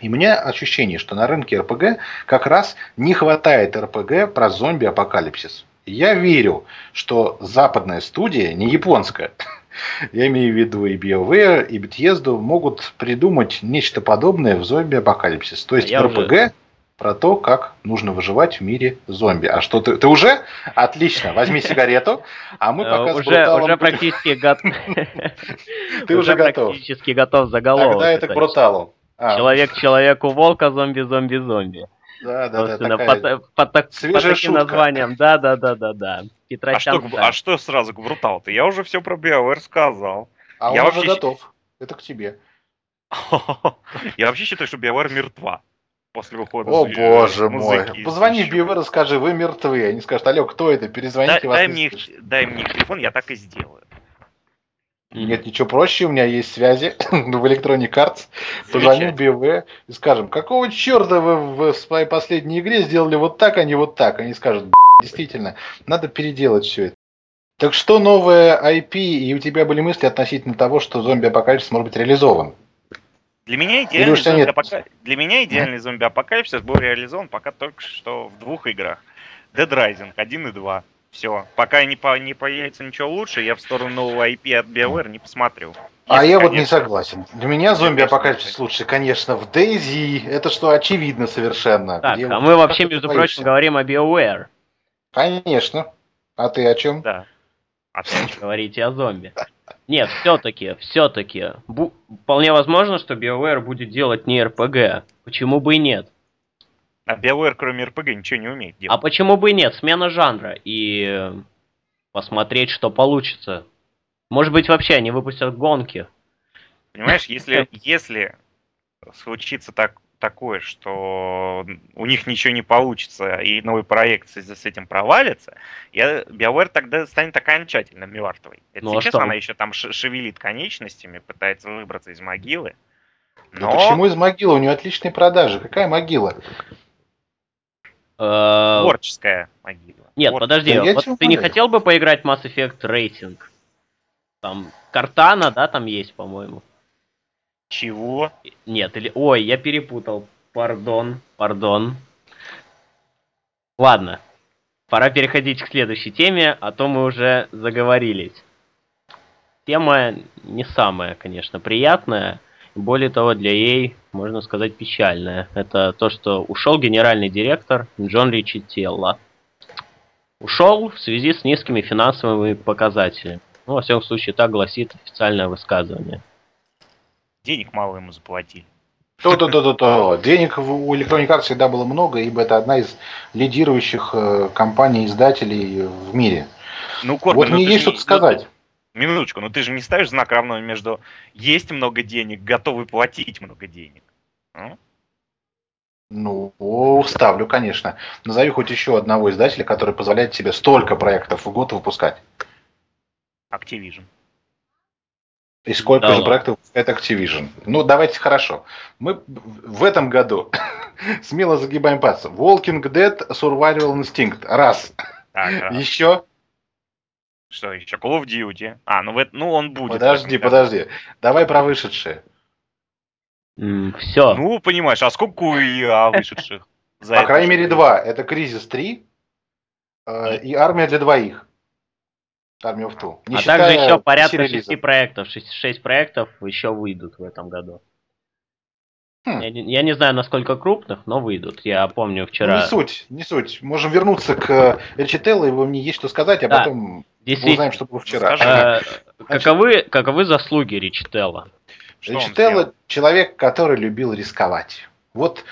И у меня ощущение, что на рынке РПГ как раз не хватает РПГ про зомби-апокалипсис. Я верю, что западная студия, не японская, я имею в виду и BioWare, и Bethesda, могут придумать нечто подобное в зомби-апокалипсис. То есть а РПГ уже... про то, как нужно выживать в мире зомби. А что ты? Ты уже? Отлично. Возьми сигарету, а мы пока уже, уже практически готов. Ты уже готов. Практически готов заголовок. Тогда это к бруталу. А, Человек человеку волка, зомби зомби зомби. Да, да, да. Такая под, под, под, под таким названием. Да, да, да, да, да. А что, а что сразу к брутал-то? Я уже все про BioWare сказал. А я он вообще... уже готов. Это к тебе. Я вообще считаю, что BioWare мертва после выхода О, боже мой. Позвони в BioWare, скажи, вы мертвы. Они скажут, алло, кто это? Перезвоните дай, дай, мне их, дай мне их телефон, я так и сделаю. Нет ничего проще, у меня есть связи в Electronic Arts. Позвоню БВ и скажем, какого черта вы в своей последней игре сделали вот так, а не вот так? Они скажут, действительно, надо переделать все это. Так что новое IP, и у тебя были мысли относительно того, что зомби-апокалипсис может быть реализован? Для меня идеальный зомби-апокалипсис Для меня идеальный зомби-апокалипсис был реализован пока только что в двух играх. Dead Rising 1 и 2. Все. Пока не, по, не появится ничего лучше, я в сторону нового IP от BioWare не посмотрю. А я конечно... вот не согласен. Для меня зомби апокалипсис лучше, конечно, в Дейзи. Это что очевидно совершенно. Так, а мы вообще, между прочим, говорим о BioWare. Конечно. А ты о чем? Да. А ты говорите о зомби. Нет, все-таки, все-таки. Вполне возможно, что BioWare будет делать не RPG. Почему бы и нет? А BioWare, кроме RPG, ничего не умеет делать. А почему бы и нет? Смена жанра. И посмотреть, что получится. Может быть, вообще они выпустят гонки. Понимаешь, если, если случится так, такое, что у них ничего не получится, и новый проект с, с этим провалится, я, BioWare тогда станет окончательно мертвой. Это ну, а сейчас а она еще там шевелит конечностями, пытается выбраться из могилы. Но... Да почему из могилы? У нее отличные продажи. Какая могила? Э, Творческая могила. Нет, подожди, вот ты не хотел бы поиграть в Mass Effect Racing? Там Картана, да, там есть, по-моему. Чего? Нет, или... Ой, я перепутал. Пардон, пардон. Ладно, пора переходить к следующей теме, а то мы уже заговорились. Тема не самая, конечно, приятная. Более того, для ей, можно сказать, печальное. Это то, что ушел генеральный директор Джон Ричи Телла. Ушел в связи с низкими финансовыми показателями. Ну, во всяком случае, так гласит официальное высказывание. Денег мало ему заплатили. То-то-то-то-то. Денег у Electronic Arts всегда было много, ибо это одна из лидирующих э, компаний-издателей в мире. Ну, Корбин, вот мне есть что-то сказать. Минуточку, но ты же не ставишь знак равного между есть много денег, готовы платить много денег. А? Ну, ставлю, конечно. Назови хоть еще одного издателя, который позволяет себе столько проектов в год выпускать. Activision. И сколько да, же проектов это Activision? Ну, давайте хорошо. Мы в этом году смело загибаем пальцы. Walking Dead Survival Instinct. Раз. Так, раз. Еще что еще? Call of Duty. А, ну, в, ну он будет. Подожди, подожди. Давай про вышедшие. все. Ну, понимаешь, а сколько у ИА вышедших? По крайней мере, два. Это Кризис 3 э, и Армия для двоих. Армия в ту. а также еще порядка шести проектов. Шесть, шесть проектов еще выйдут в этом году. Хм. Я, я не знаю, насколько крупных, но выйдут. Я помню вчера... Ну, не суть, не суть. Можем вернуться к Речителлу, и мне есть что сказать, а да, потом узнаем, что было вчера. Э, каковы, каковы заслуги Речителла? Речителло – человек, который любил рисковать. Вот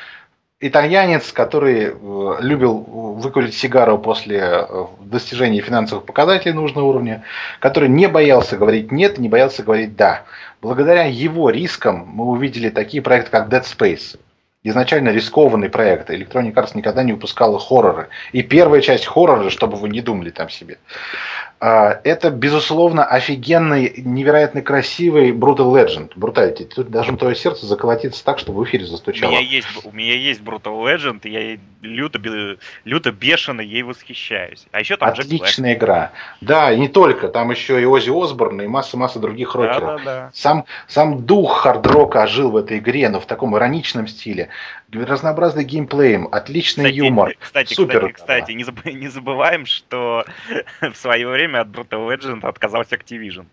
итальянец, который э, любил выкурить сигару после э, достижения финансовых показателей нужного уровня, который не боялся говорить «нет», не боялся говорить «да». Благодаря его рискам мы увидели такие проекты, как Dead Space. Изначально рискованный проект. Electronic Arts никогда не выпускала хорроры. И первая часть хоррора, чтобы вы не думали там себе. А, это, безусловно, офигенный, невероятно красивый Brutal Legend. Brutality. Тут должно твое сердце заколотиться так, чтобы в эфире застучало. У меня есть, у меня есть Brutal Legend, и я люто, люто бешено ей восхищаюсь. А еще там Отличная игра. Да, и не только. Там еще и Ози Осборн, и масса-масса других рокеров. Да, да, да. Сам, сам дух хард-рока ожил в этой игре, но в таком ироничном стиле. Разнообразный геймплеем, отличный кстати, юмор. Кстати, Супер. кстати, кстати, не забываем, что в свое время от Brutal Legend отказался Activision.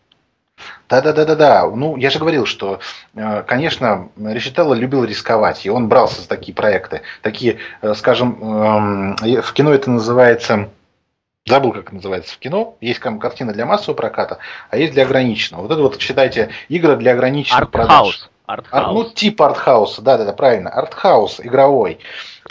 Да-да-да-да-да. Ну, я же говорил, что, э, конечно, Решетелло любил рисковать, и он брался за такие проекты. Такие, э, скажем, эм, в кино это называется забыл, как это называется в кино. Есть картина для массового проката, а есть для ограниченного. Вот это вот, считайте, игры для ограниченных продаж. Артхаус. Ну, типа артхауса, да-да-да, правильно. Артхаус игровой.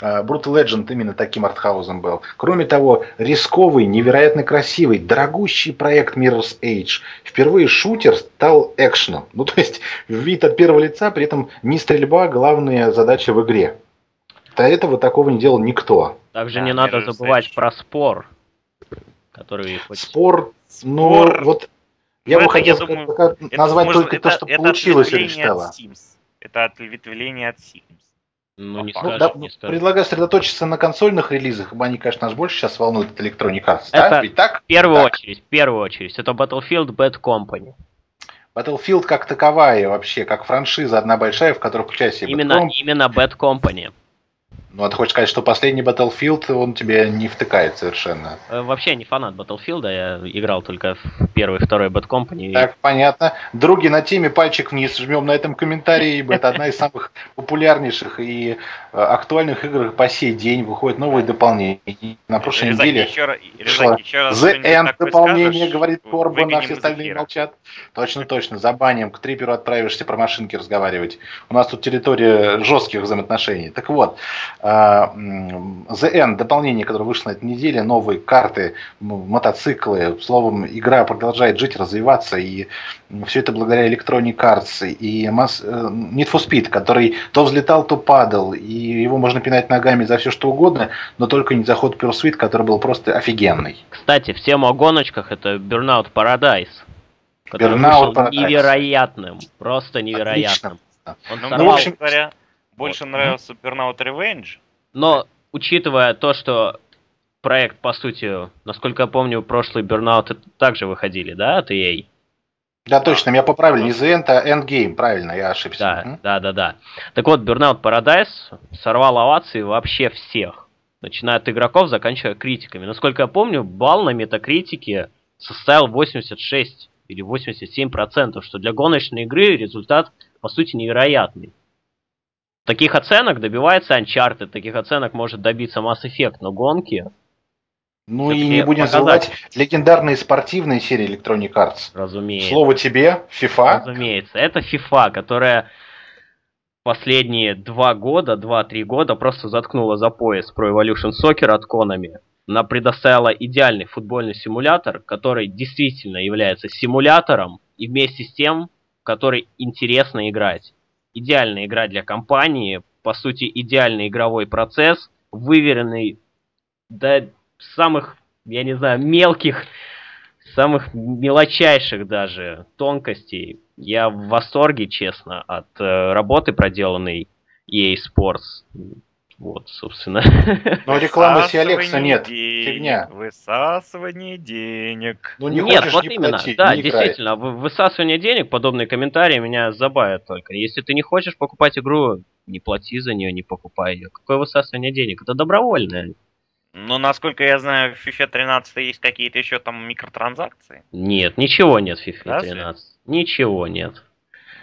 А, Brutal Legend именно таким артхаусом был. Кроме того, рисковый, невероятно красивый, дорогущий проект Mirror's Age. Впервые шутер стал экшеном. Ну, то есть, вид от первого лица, при этом не стрельба, главная задача в игре. До этого такого не делал никто. Также да, не надо забывать Age. про спор. Который хоть... Спор, ну, вот я бы хотел думаю, назвать только это, то, что это получилось у Риштела. Это ответвление от Sims. Ну, не скажешь, ну, да, не скажешь. Предлагаю сосредоточиться на консольных релизах, ибо они, конечно, нас больше сейчас волнуют от Electronic Arts. Это да? Ведь так? В первую так. очередь, в первую очередь, это Battlefield Bad Company. Battlefield как таковая вообще, как франшиза одна большая, в которой включается именно, Bad именно Bad Company. Ну, а ты хочешь сказать, что последний Battlefield, он тебе не втыкает совершенно? Э, вообще не фанат Battlefield, я играл только в первый и второй Bad Company. Так, понятно. Други, на теме пальчик вниз жмем на этом комментарии, ибо это одна из самых популярнейших и э, актуальных игр по сей день. Выходит новые дополнения. На прошлой Резаки неделе еще, Резаки, еще раз The End дополнение, говорит Корбан, а все остальные молчат. Точно, точно. За банем к триперу отправишься про машинки разговаривать. У нас тут территория жестких взаимоотношений. Так вот, а, The End, дополнение, которое вышло на этой неделе, новые карты, мотоциклы. Словом, игра продолжает жить, развиваться, и все это благодаря Electronic Arts и Mass, э, Need for Speed, который то взлетал, то падал, и его можно пинать ногами за все что угодно, но только не за ход Pursuit, который был просто офигенный. Кстати, в тему о гоночках это Burnout Paradise. Который Burnout Paradise. невероятным, просто невероятным. Отлично. Он ну, сорвал... в общем говоря, больше вот. нравился Burnout Revenge. Но, учитывая то, что проект, по сути, насколько я помню, прошлый Burnout также выходили, да, от EA? Да, точно, меня поправили, не The End, а Endgame, правильно, я ошибся. Да, угу. да, да, да. Так вот, Burnout Paradise сорвал овации вообще всех. Начиная от игроков, заканчивая критиками. Насколько я помню, балл на метакритике составил 86 или 87%, что для гоночной игры результат, по сути, невероятный. Таких оценок добивается Uncharted, таких оценок может добиться Mass Effect, но гонки... Ну и не будем забывать легендарные спортивные серии Electronic Arts. Разумеется. Слово тебе, FIFA. Разумеется. Это FIFA, которая последние два года, два-три года просто заткнула за пояс Pro Evolution Soccer от Konami. Она предоставила идеальный футбольный симулятор, который действительно является симулятором и вместе с тем, который интересно играть идеальная игра для компании, по сути, идеальный игровой процесс, выверенный до самых, я не знаю, мелких, самых мелочайших даже тонкостей. Я в восторге, честно, от э, работы, проделанной EA Sports. Вот, собственно. Но рекламы Сиалекса нет. денег, Фигня. Высасывание денег. Ну не Нет, хочешь, вот не именно. плати, да, не действительно, вы- высасывание денег, подобные комментарии меня забавят только. Если ты не хочешь покупать игру, не плати за нее, не покупай ее. Какое высасывание денег? Это добровольное. Ну, насколько я знаю, в FIFA 13 есть какие-то еще там микротранзакции. Нет, ничего нет в FIFA Да, 13. Ничего нет.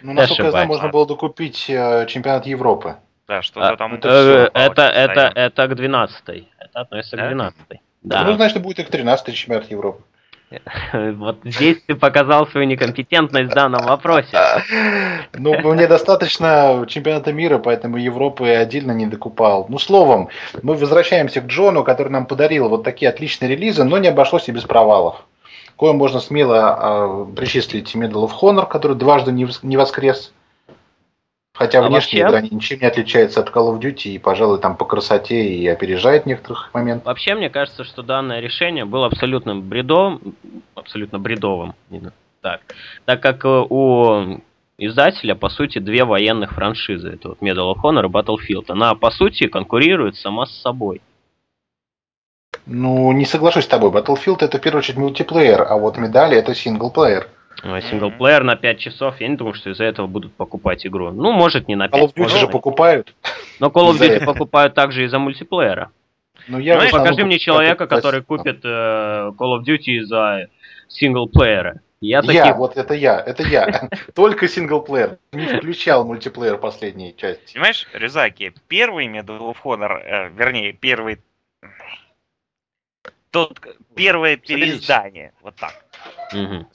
Ну, насколько я знаю, можно было докупить э, чемпионат Европы. Да, что-то А, там... это Э, это, это, стояло. это к 12 Это относится Да? к 12 Ну, Да. значит, будет и к 13 чемпионат Европы. Вот здесь ты показал свою некомпетентность в данном вопросе. Ну, мне достаточно чемпионата мира, поэтому Европы отдельно не докупал. Ну, словом, мы возвращаемся к Джону, который нам подарил вот такие отличные релизы, но не обошлось и без провалов. Кое можно смело э, причислить Medal of Honor, который дважды не, не воскрес. Хотя А внешне вообще? игра ничем не отличается от Call of Duty и, пожалуй, там по красоте и опережает некоторых моментах. Вообще, мне кажется, что данное решение было абсолютно бредовым, абсолютно бредовым, так, так как э, у издателя, по сути, две военных франшизы. Это вот Medal of Honor и Battlefield. Она, по сути, конкурирует сама с собой. Ну, не соглашусь с тобой. Battlefield это в первую очередь мультиплеер, а вот медали это синглплеер. А Синглплеер на 5 часов, я не думаю, что из-за этого будут покупать игру. Ну, может, не на 5, Call of Duty же покупают. но Call of Duty покупают также из-за мультиплеера. Ну, я Знаешь, Покажи мне человека, который купит э, Call of Duty из-за синглплеера. Я, Я, вот это я, это я. Только синглплеер. Не включал мультиплеер последней части. Понимаешь, Рюзаки, первый Medal of Honor, э, вернее, первый... Тот, первое переиздание, вот так.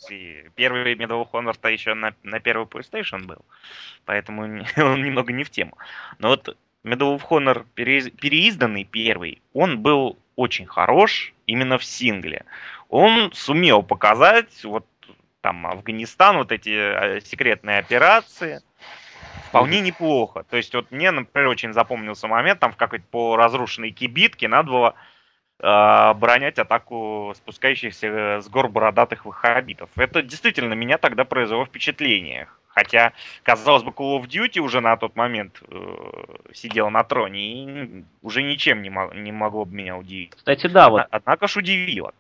И Первый Medal of Honor-то еще на, на первый PlayStation был, поэтому он немного не в тему. Но вот Medal of Honor переиз- переизданный первый, он был очень хорош именно в сингле. Он сумел показать вот там Афганистан, вот эти э, секретные операции, вполне неплохо. То есть вот мне, например, очень запомнился момент, там в какой-то по разрушенной кибитке надо было оборонять атаку спускающихся э, с гор бородатых ваххабитов. Это действительно меня тогда произвело впечатление. Хотя, казалось бы, Call of Duty уже на тот момент э, сидел на троне и уже ничем не, мо- не могло бы меня удивить. Кстати, да, вот Одна- Однако ж удивило.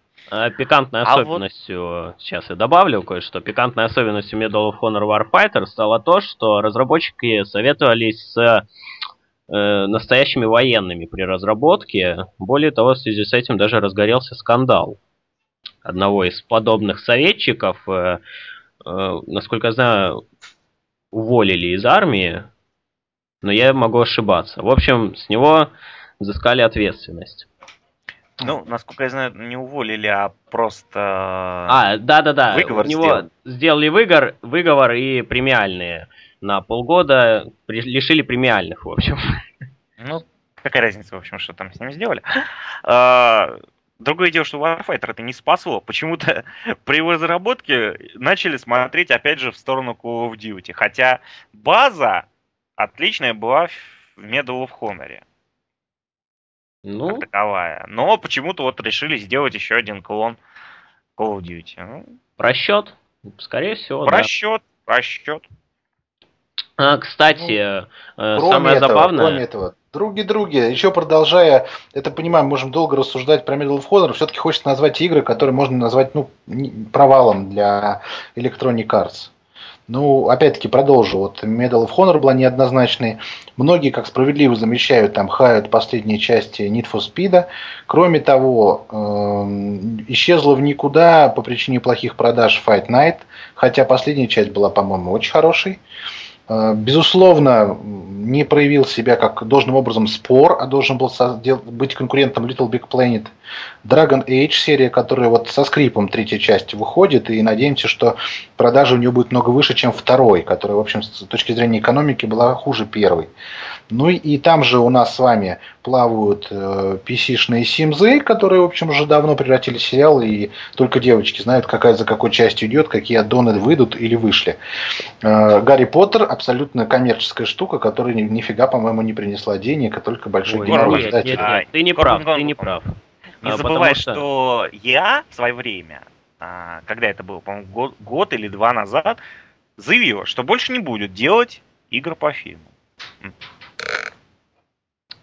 пикантной А вот- особенностью, сейчас я добавлю кое-что, пикантной особенностью Medal of Honor Warfighter стало то, что разработчики советовались с настоящими военными при разработке. Более того, в связи с этим даже разгорелся скандал одного из подобных советчиков. э, э, насколько я знаю, уволили из армии, но я могу ошибаться. В общем, с него взыскали ответственность. Ну, насколько я знаю, не уволили, а просто... А, да-да-да, у него сделали. сделали выговор, выговор и премиальные. На полгода при- лишили премиальных, в общем. Ну, какая разница, в общем, что там с ним сделали. А, Другое дело, что Warfighter это не спасло. Почему-то при его разработке начали смотреть, опять же, в сторону Call of Duty. Хотя база отличная была в Medal of Honor, Ну, как таковая. Но почему-то вот решили сделать еще один клон Call of Duty. Ну, просчет, скорее всего, да. просчет, просчет. А, кстати, э, Кроме самое этого, забавное... кроме этого, други-други, еще продолжая, это понимаем, можем долго рассуждать про Medal of Honor, все-таки хочется назвать игры, которые можно назвать ну, провалом для Electronic Arts. Ну, опять-таки, продолжу. Вот Medal of Honor была неоднозначной. Многие, как справедливо замечают, там хают последние части Need for Speed. Кроме того, эм, исчезла в никуда по причине плохих продаж Fight Night, хотя последняя часть была, по-моему, очень хорошей. Э, Безусловно, м, не проявил себя как должным образом спор, а должен был быть конкурентом Little Big Planet. Dragon Age серия, которая вот со скрипом третья часть выходит, и надеемся, что продажи у нее будет много выше, чем второй, которая, в общем, с точки зрения экономики была хуже первой. Ну и- там же у нас с вами плавают э, PC-шные симзы, которые, в общем, уже давно превратились в сериал, и только девочки знают, какая за какой частью идет, какие аддоны выйдут или вышли. Э, Гарри Поттер абсолютно коммерческая штука, которая ни- нифига, по-моему, не принесла денег, а только большой Ой, нет, нет, нет, ты не прав, ты Гонконг. не прав. Не А, забывай, что- что я в свое время, а, когда это было, по-моему, год, год или два назад, заявил, что больше не будет делать игр по фильму.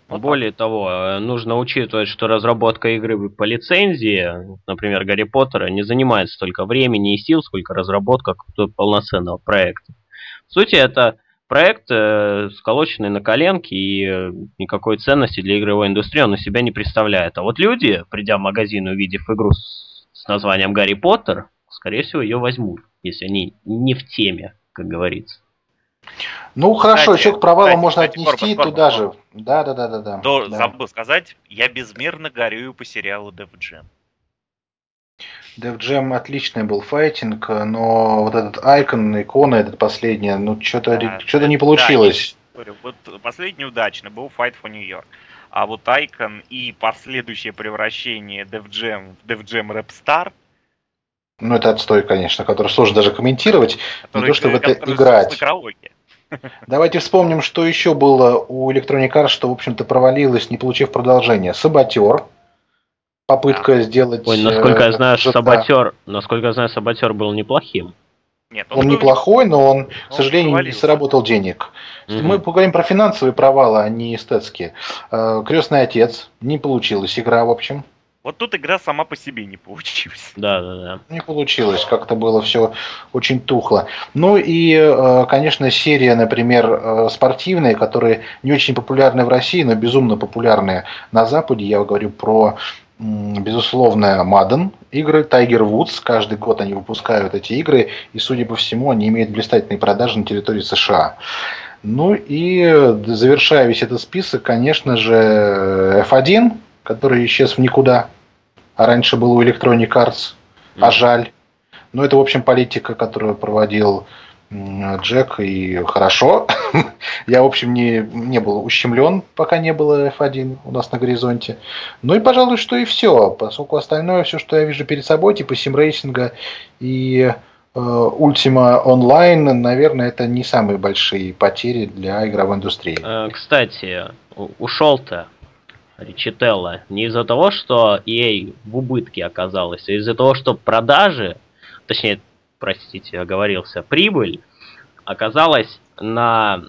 Вот Более так. того, э, нужно учитывать, что разработка игры по лицензии, например, Гарри Поттера, не занимает столько времени и сил, сколько разработка полноценного проекта. В сути, это проект, э, сколоченный на коленке, и э, никакой ценности для игровой индустрии он на себя не представляет. А вот люди, придя в магазин и увидев игру с, с названием Гарри Поттер, скорее всего, ее возьмут, если они не в теме, как говорится. Ну хорошо, кстати, еще к провалу кстати, можно кстати, отнести Корбан, туда Корбан. же. Да, да, да, да, да. До, да. Забыл сказать, я безмерно горюю по сериалу Dev Jam. Dev Jam отличный был файтинг, но вот этот айкон, икона, этот последняя, ну что-то да, что не получилось. Да, вот последний удачный был Fight for New York. А вот Icon и последующее превращение Dev Jam в Dev Jam Rap Star ну, это отстой, конечно, который сложно даже комментировать, который, не то, что в это играть. Давайте вспомним, что еще было у Electronic Arts, что, в общем-то, провалилось, не получив продолжения. Саботер. Попытка да. сделать... Ой, насколько я э, знаю, GTA. Саботер, насколько я знаю, Саботер был неплохим. Нет, он, он неплохой, но он, он к сожалению, провалился. не сработал денег. Mm-hmm. Мы поговорим про финансовые провалы, а не эстетские. Э, Крестный отец. Не получилась игра, в общем. Вот тут игра сама по себе не получилась. Да, да, да. Не получилось, как-то было все очень тухло. Ну и, э, конечно, серия, например, э, спортивные, которые не очень популярны в России, но безумно популярные на Западе. Я говорю про безусловно, Madden игры, Tiger Woods. Каждый год они выпускают эти игры, и, судя по всему, они имеют блистательные продажи на территории США. Ну и завершая весь этот список, конечно же, F1, который исчез в никуда а раньше был у Electronic Arts, а жаль. Но это, в общем, политика, которую проводил Джек, и хорошо. Я, в общем, не, не был ущемлен, пока не было F1 у нас на горизонте. Ну и, пожалуй, что и все. Поскольку остальное, все, что я вижу перед собой, типа симрейсинга и э, Ultima Online, наверное, это не самые большие потери для игровой индустрии. Э, кстати, ушел-то Ричителла не из-за того, что EA в убытке оказалась, а из-за того, что продажи, точнее, простите, оговорился, прибыль оказалась на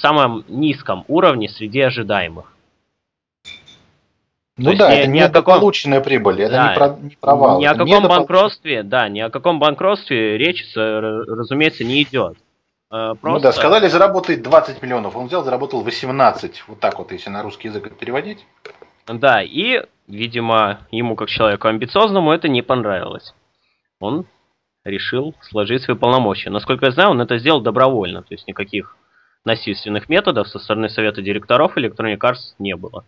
самом низком уровне среди ожидаемых. Ну То да, это не недополученная каком... прибыль, это да, не, про... не провал. Ни о каком банкротстве, да, ни о каком банкротстве речь, разумеется, не идет. Просто... Ну да, сказали заработать 20 миллионов, он взял, заработал 18. Вот так вот, если на русский язык переводить. Да, и, видимо, ему как человеку амбициозному это не понравилось. Он решил сложить свои полномочия. Насколько я знаю, он это сделал добровольно, то есть никаких насильственных методов со стороны совета директоров Electronic Arts не было.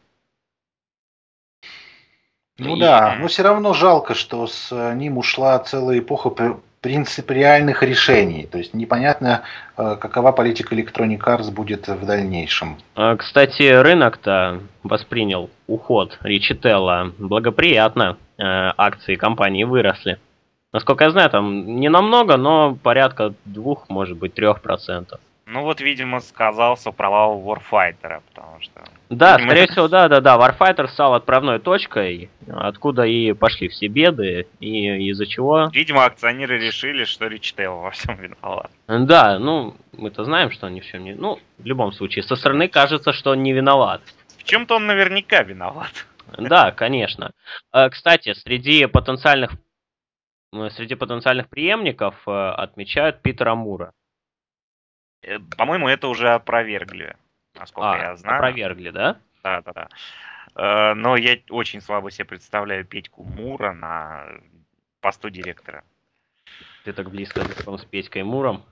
Ну и... да, но все равно жалко, что с ним ушла целая эпоха принципиальных решений. То есть непонятно, э, какова политика Electronic Arts будет в дальнейшем. А, кстати, рынок-то воспринял уход Ричителла благоприятно. Э, акции компании выросли. Насколько я знаю, там не намного, но порядка двух, может быть, трех процентов. Ну вот, видимо, сказался провал Warfighter, потому что... Да, видимо, скорее всего, да, да, да. Warfighter стал отправной точкой, откуда и пошли все беды, и из-за чего... Видимо, акционеры решили, что Ричтейл во всем виноват. Да, ну, мы-то знаем, что он ни в чем не... Ну, в любом случае, со стороны кажется, что он не виноват. В чем-то он наверняка виноват. Да, конечно. А, кстати, среди потенциальных среди потенциальных преемников э, отмечают Питера Мура. Э, по-моему, это уже опровергли, насколько а, я знаю. Опровергли, да? Да, да, да. Э, но я очень слабо себе представляю Петьку Мура на посту директора. Ты так близко знаком с Петькой Муром.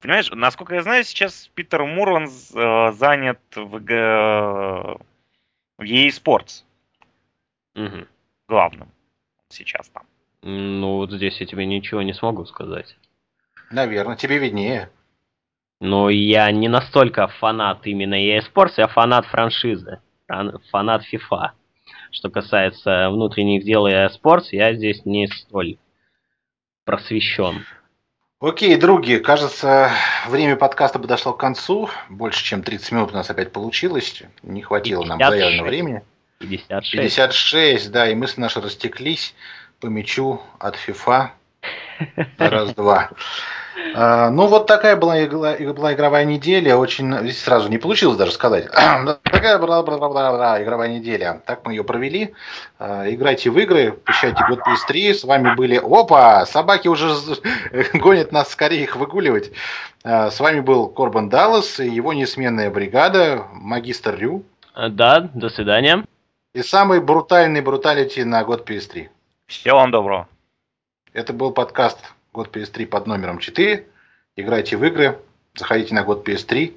Понимаешь, насколько я знаю, сейчас Питер Мур, он э, занят в, в EA Sports. Угу. Главным сейчас там. Ну, вот здесь я тебе ничего не смогу сказать. Наверное, тебе виднее. Но я не настолько фанат именно EA Sports, я фанат франшизы, фанат FIFA. Что касается внутренних дел EA Sports, я здесь не столь просвещен. Окей, други, кажется, время подкаста подошло к концу. Больше, чем 30 минут у нас опять получилось. Не хватило 56. нам заявленного времени. 56. 56, да, и мысли наши растеклись по мячу от FIFA. Раз-два. А, ну, вот такая была, игла, была игровая неделя. Очень здесь сразу не получилось даже сказать. такая была, была, была, была игровая неделя. Так мы ее провели. А, играйте в игры, пищайте год PS3. С вами были... Опа! Собаки уже гонят нас скорее их выгуливать. А, с вами был Корбан Даллас и его несменная бригада, магистр Рю. Да, до свидания. И самый брутальный бруталити на год PS3. Всего вам доброго. Это был подкаст Год PS3 под номером 4. Играйте в игры, заходите на год PS3.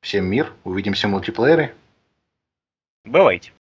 Всем мир, увидимся в мультиплеере. Бывайте.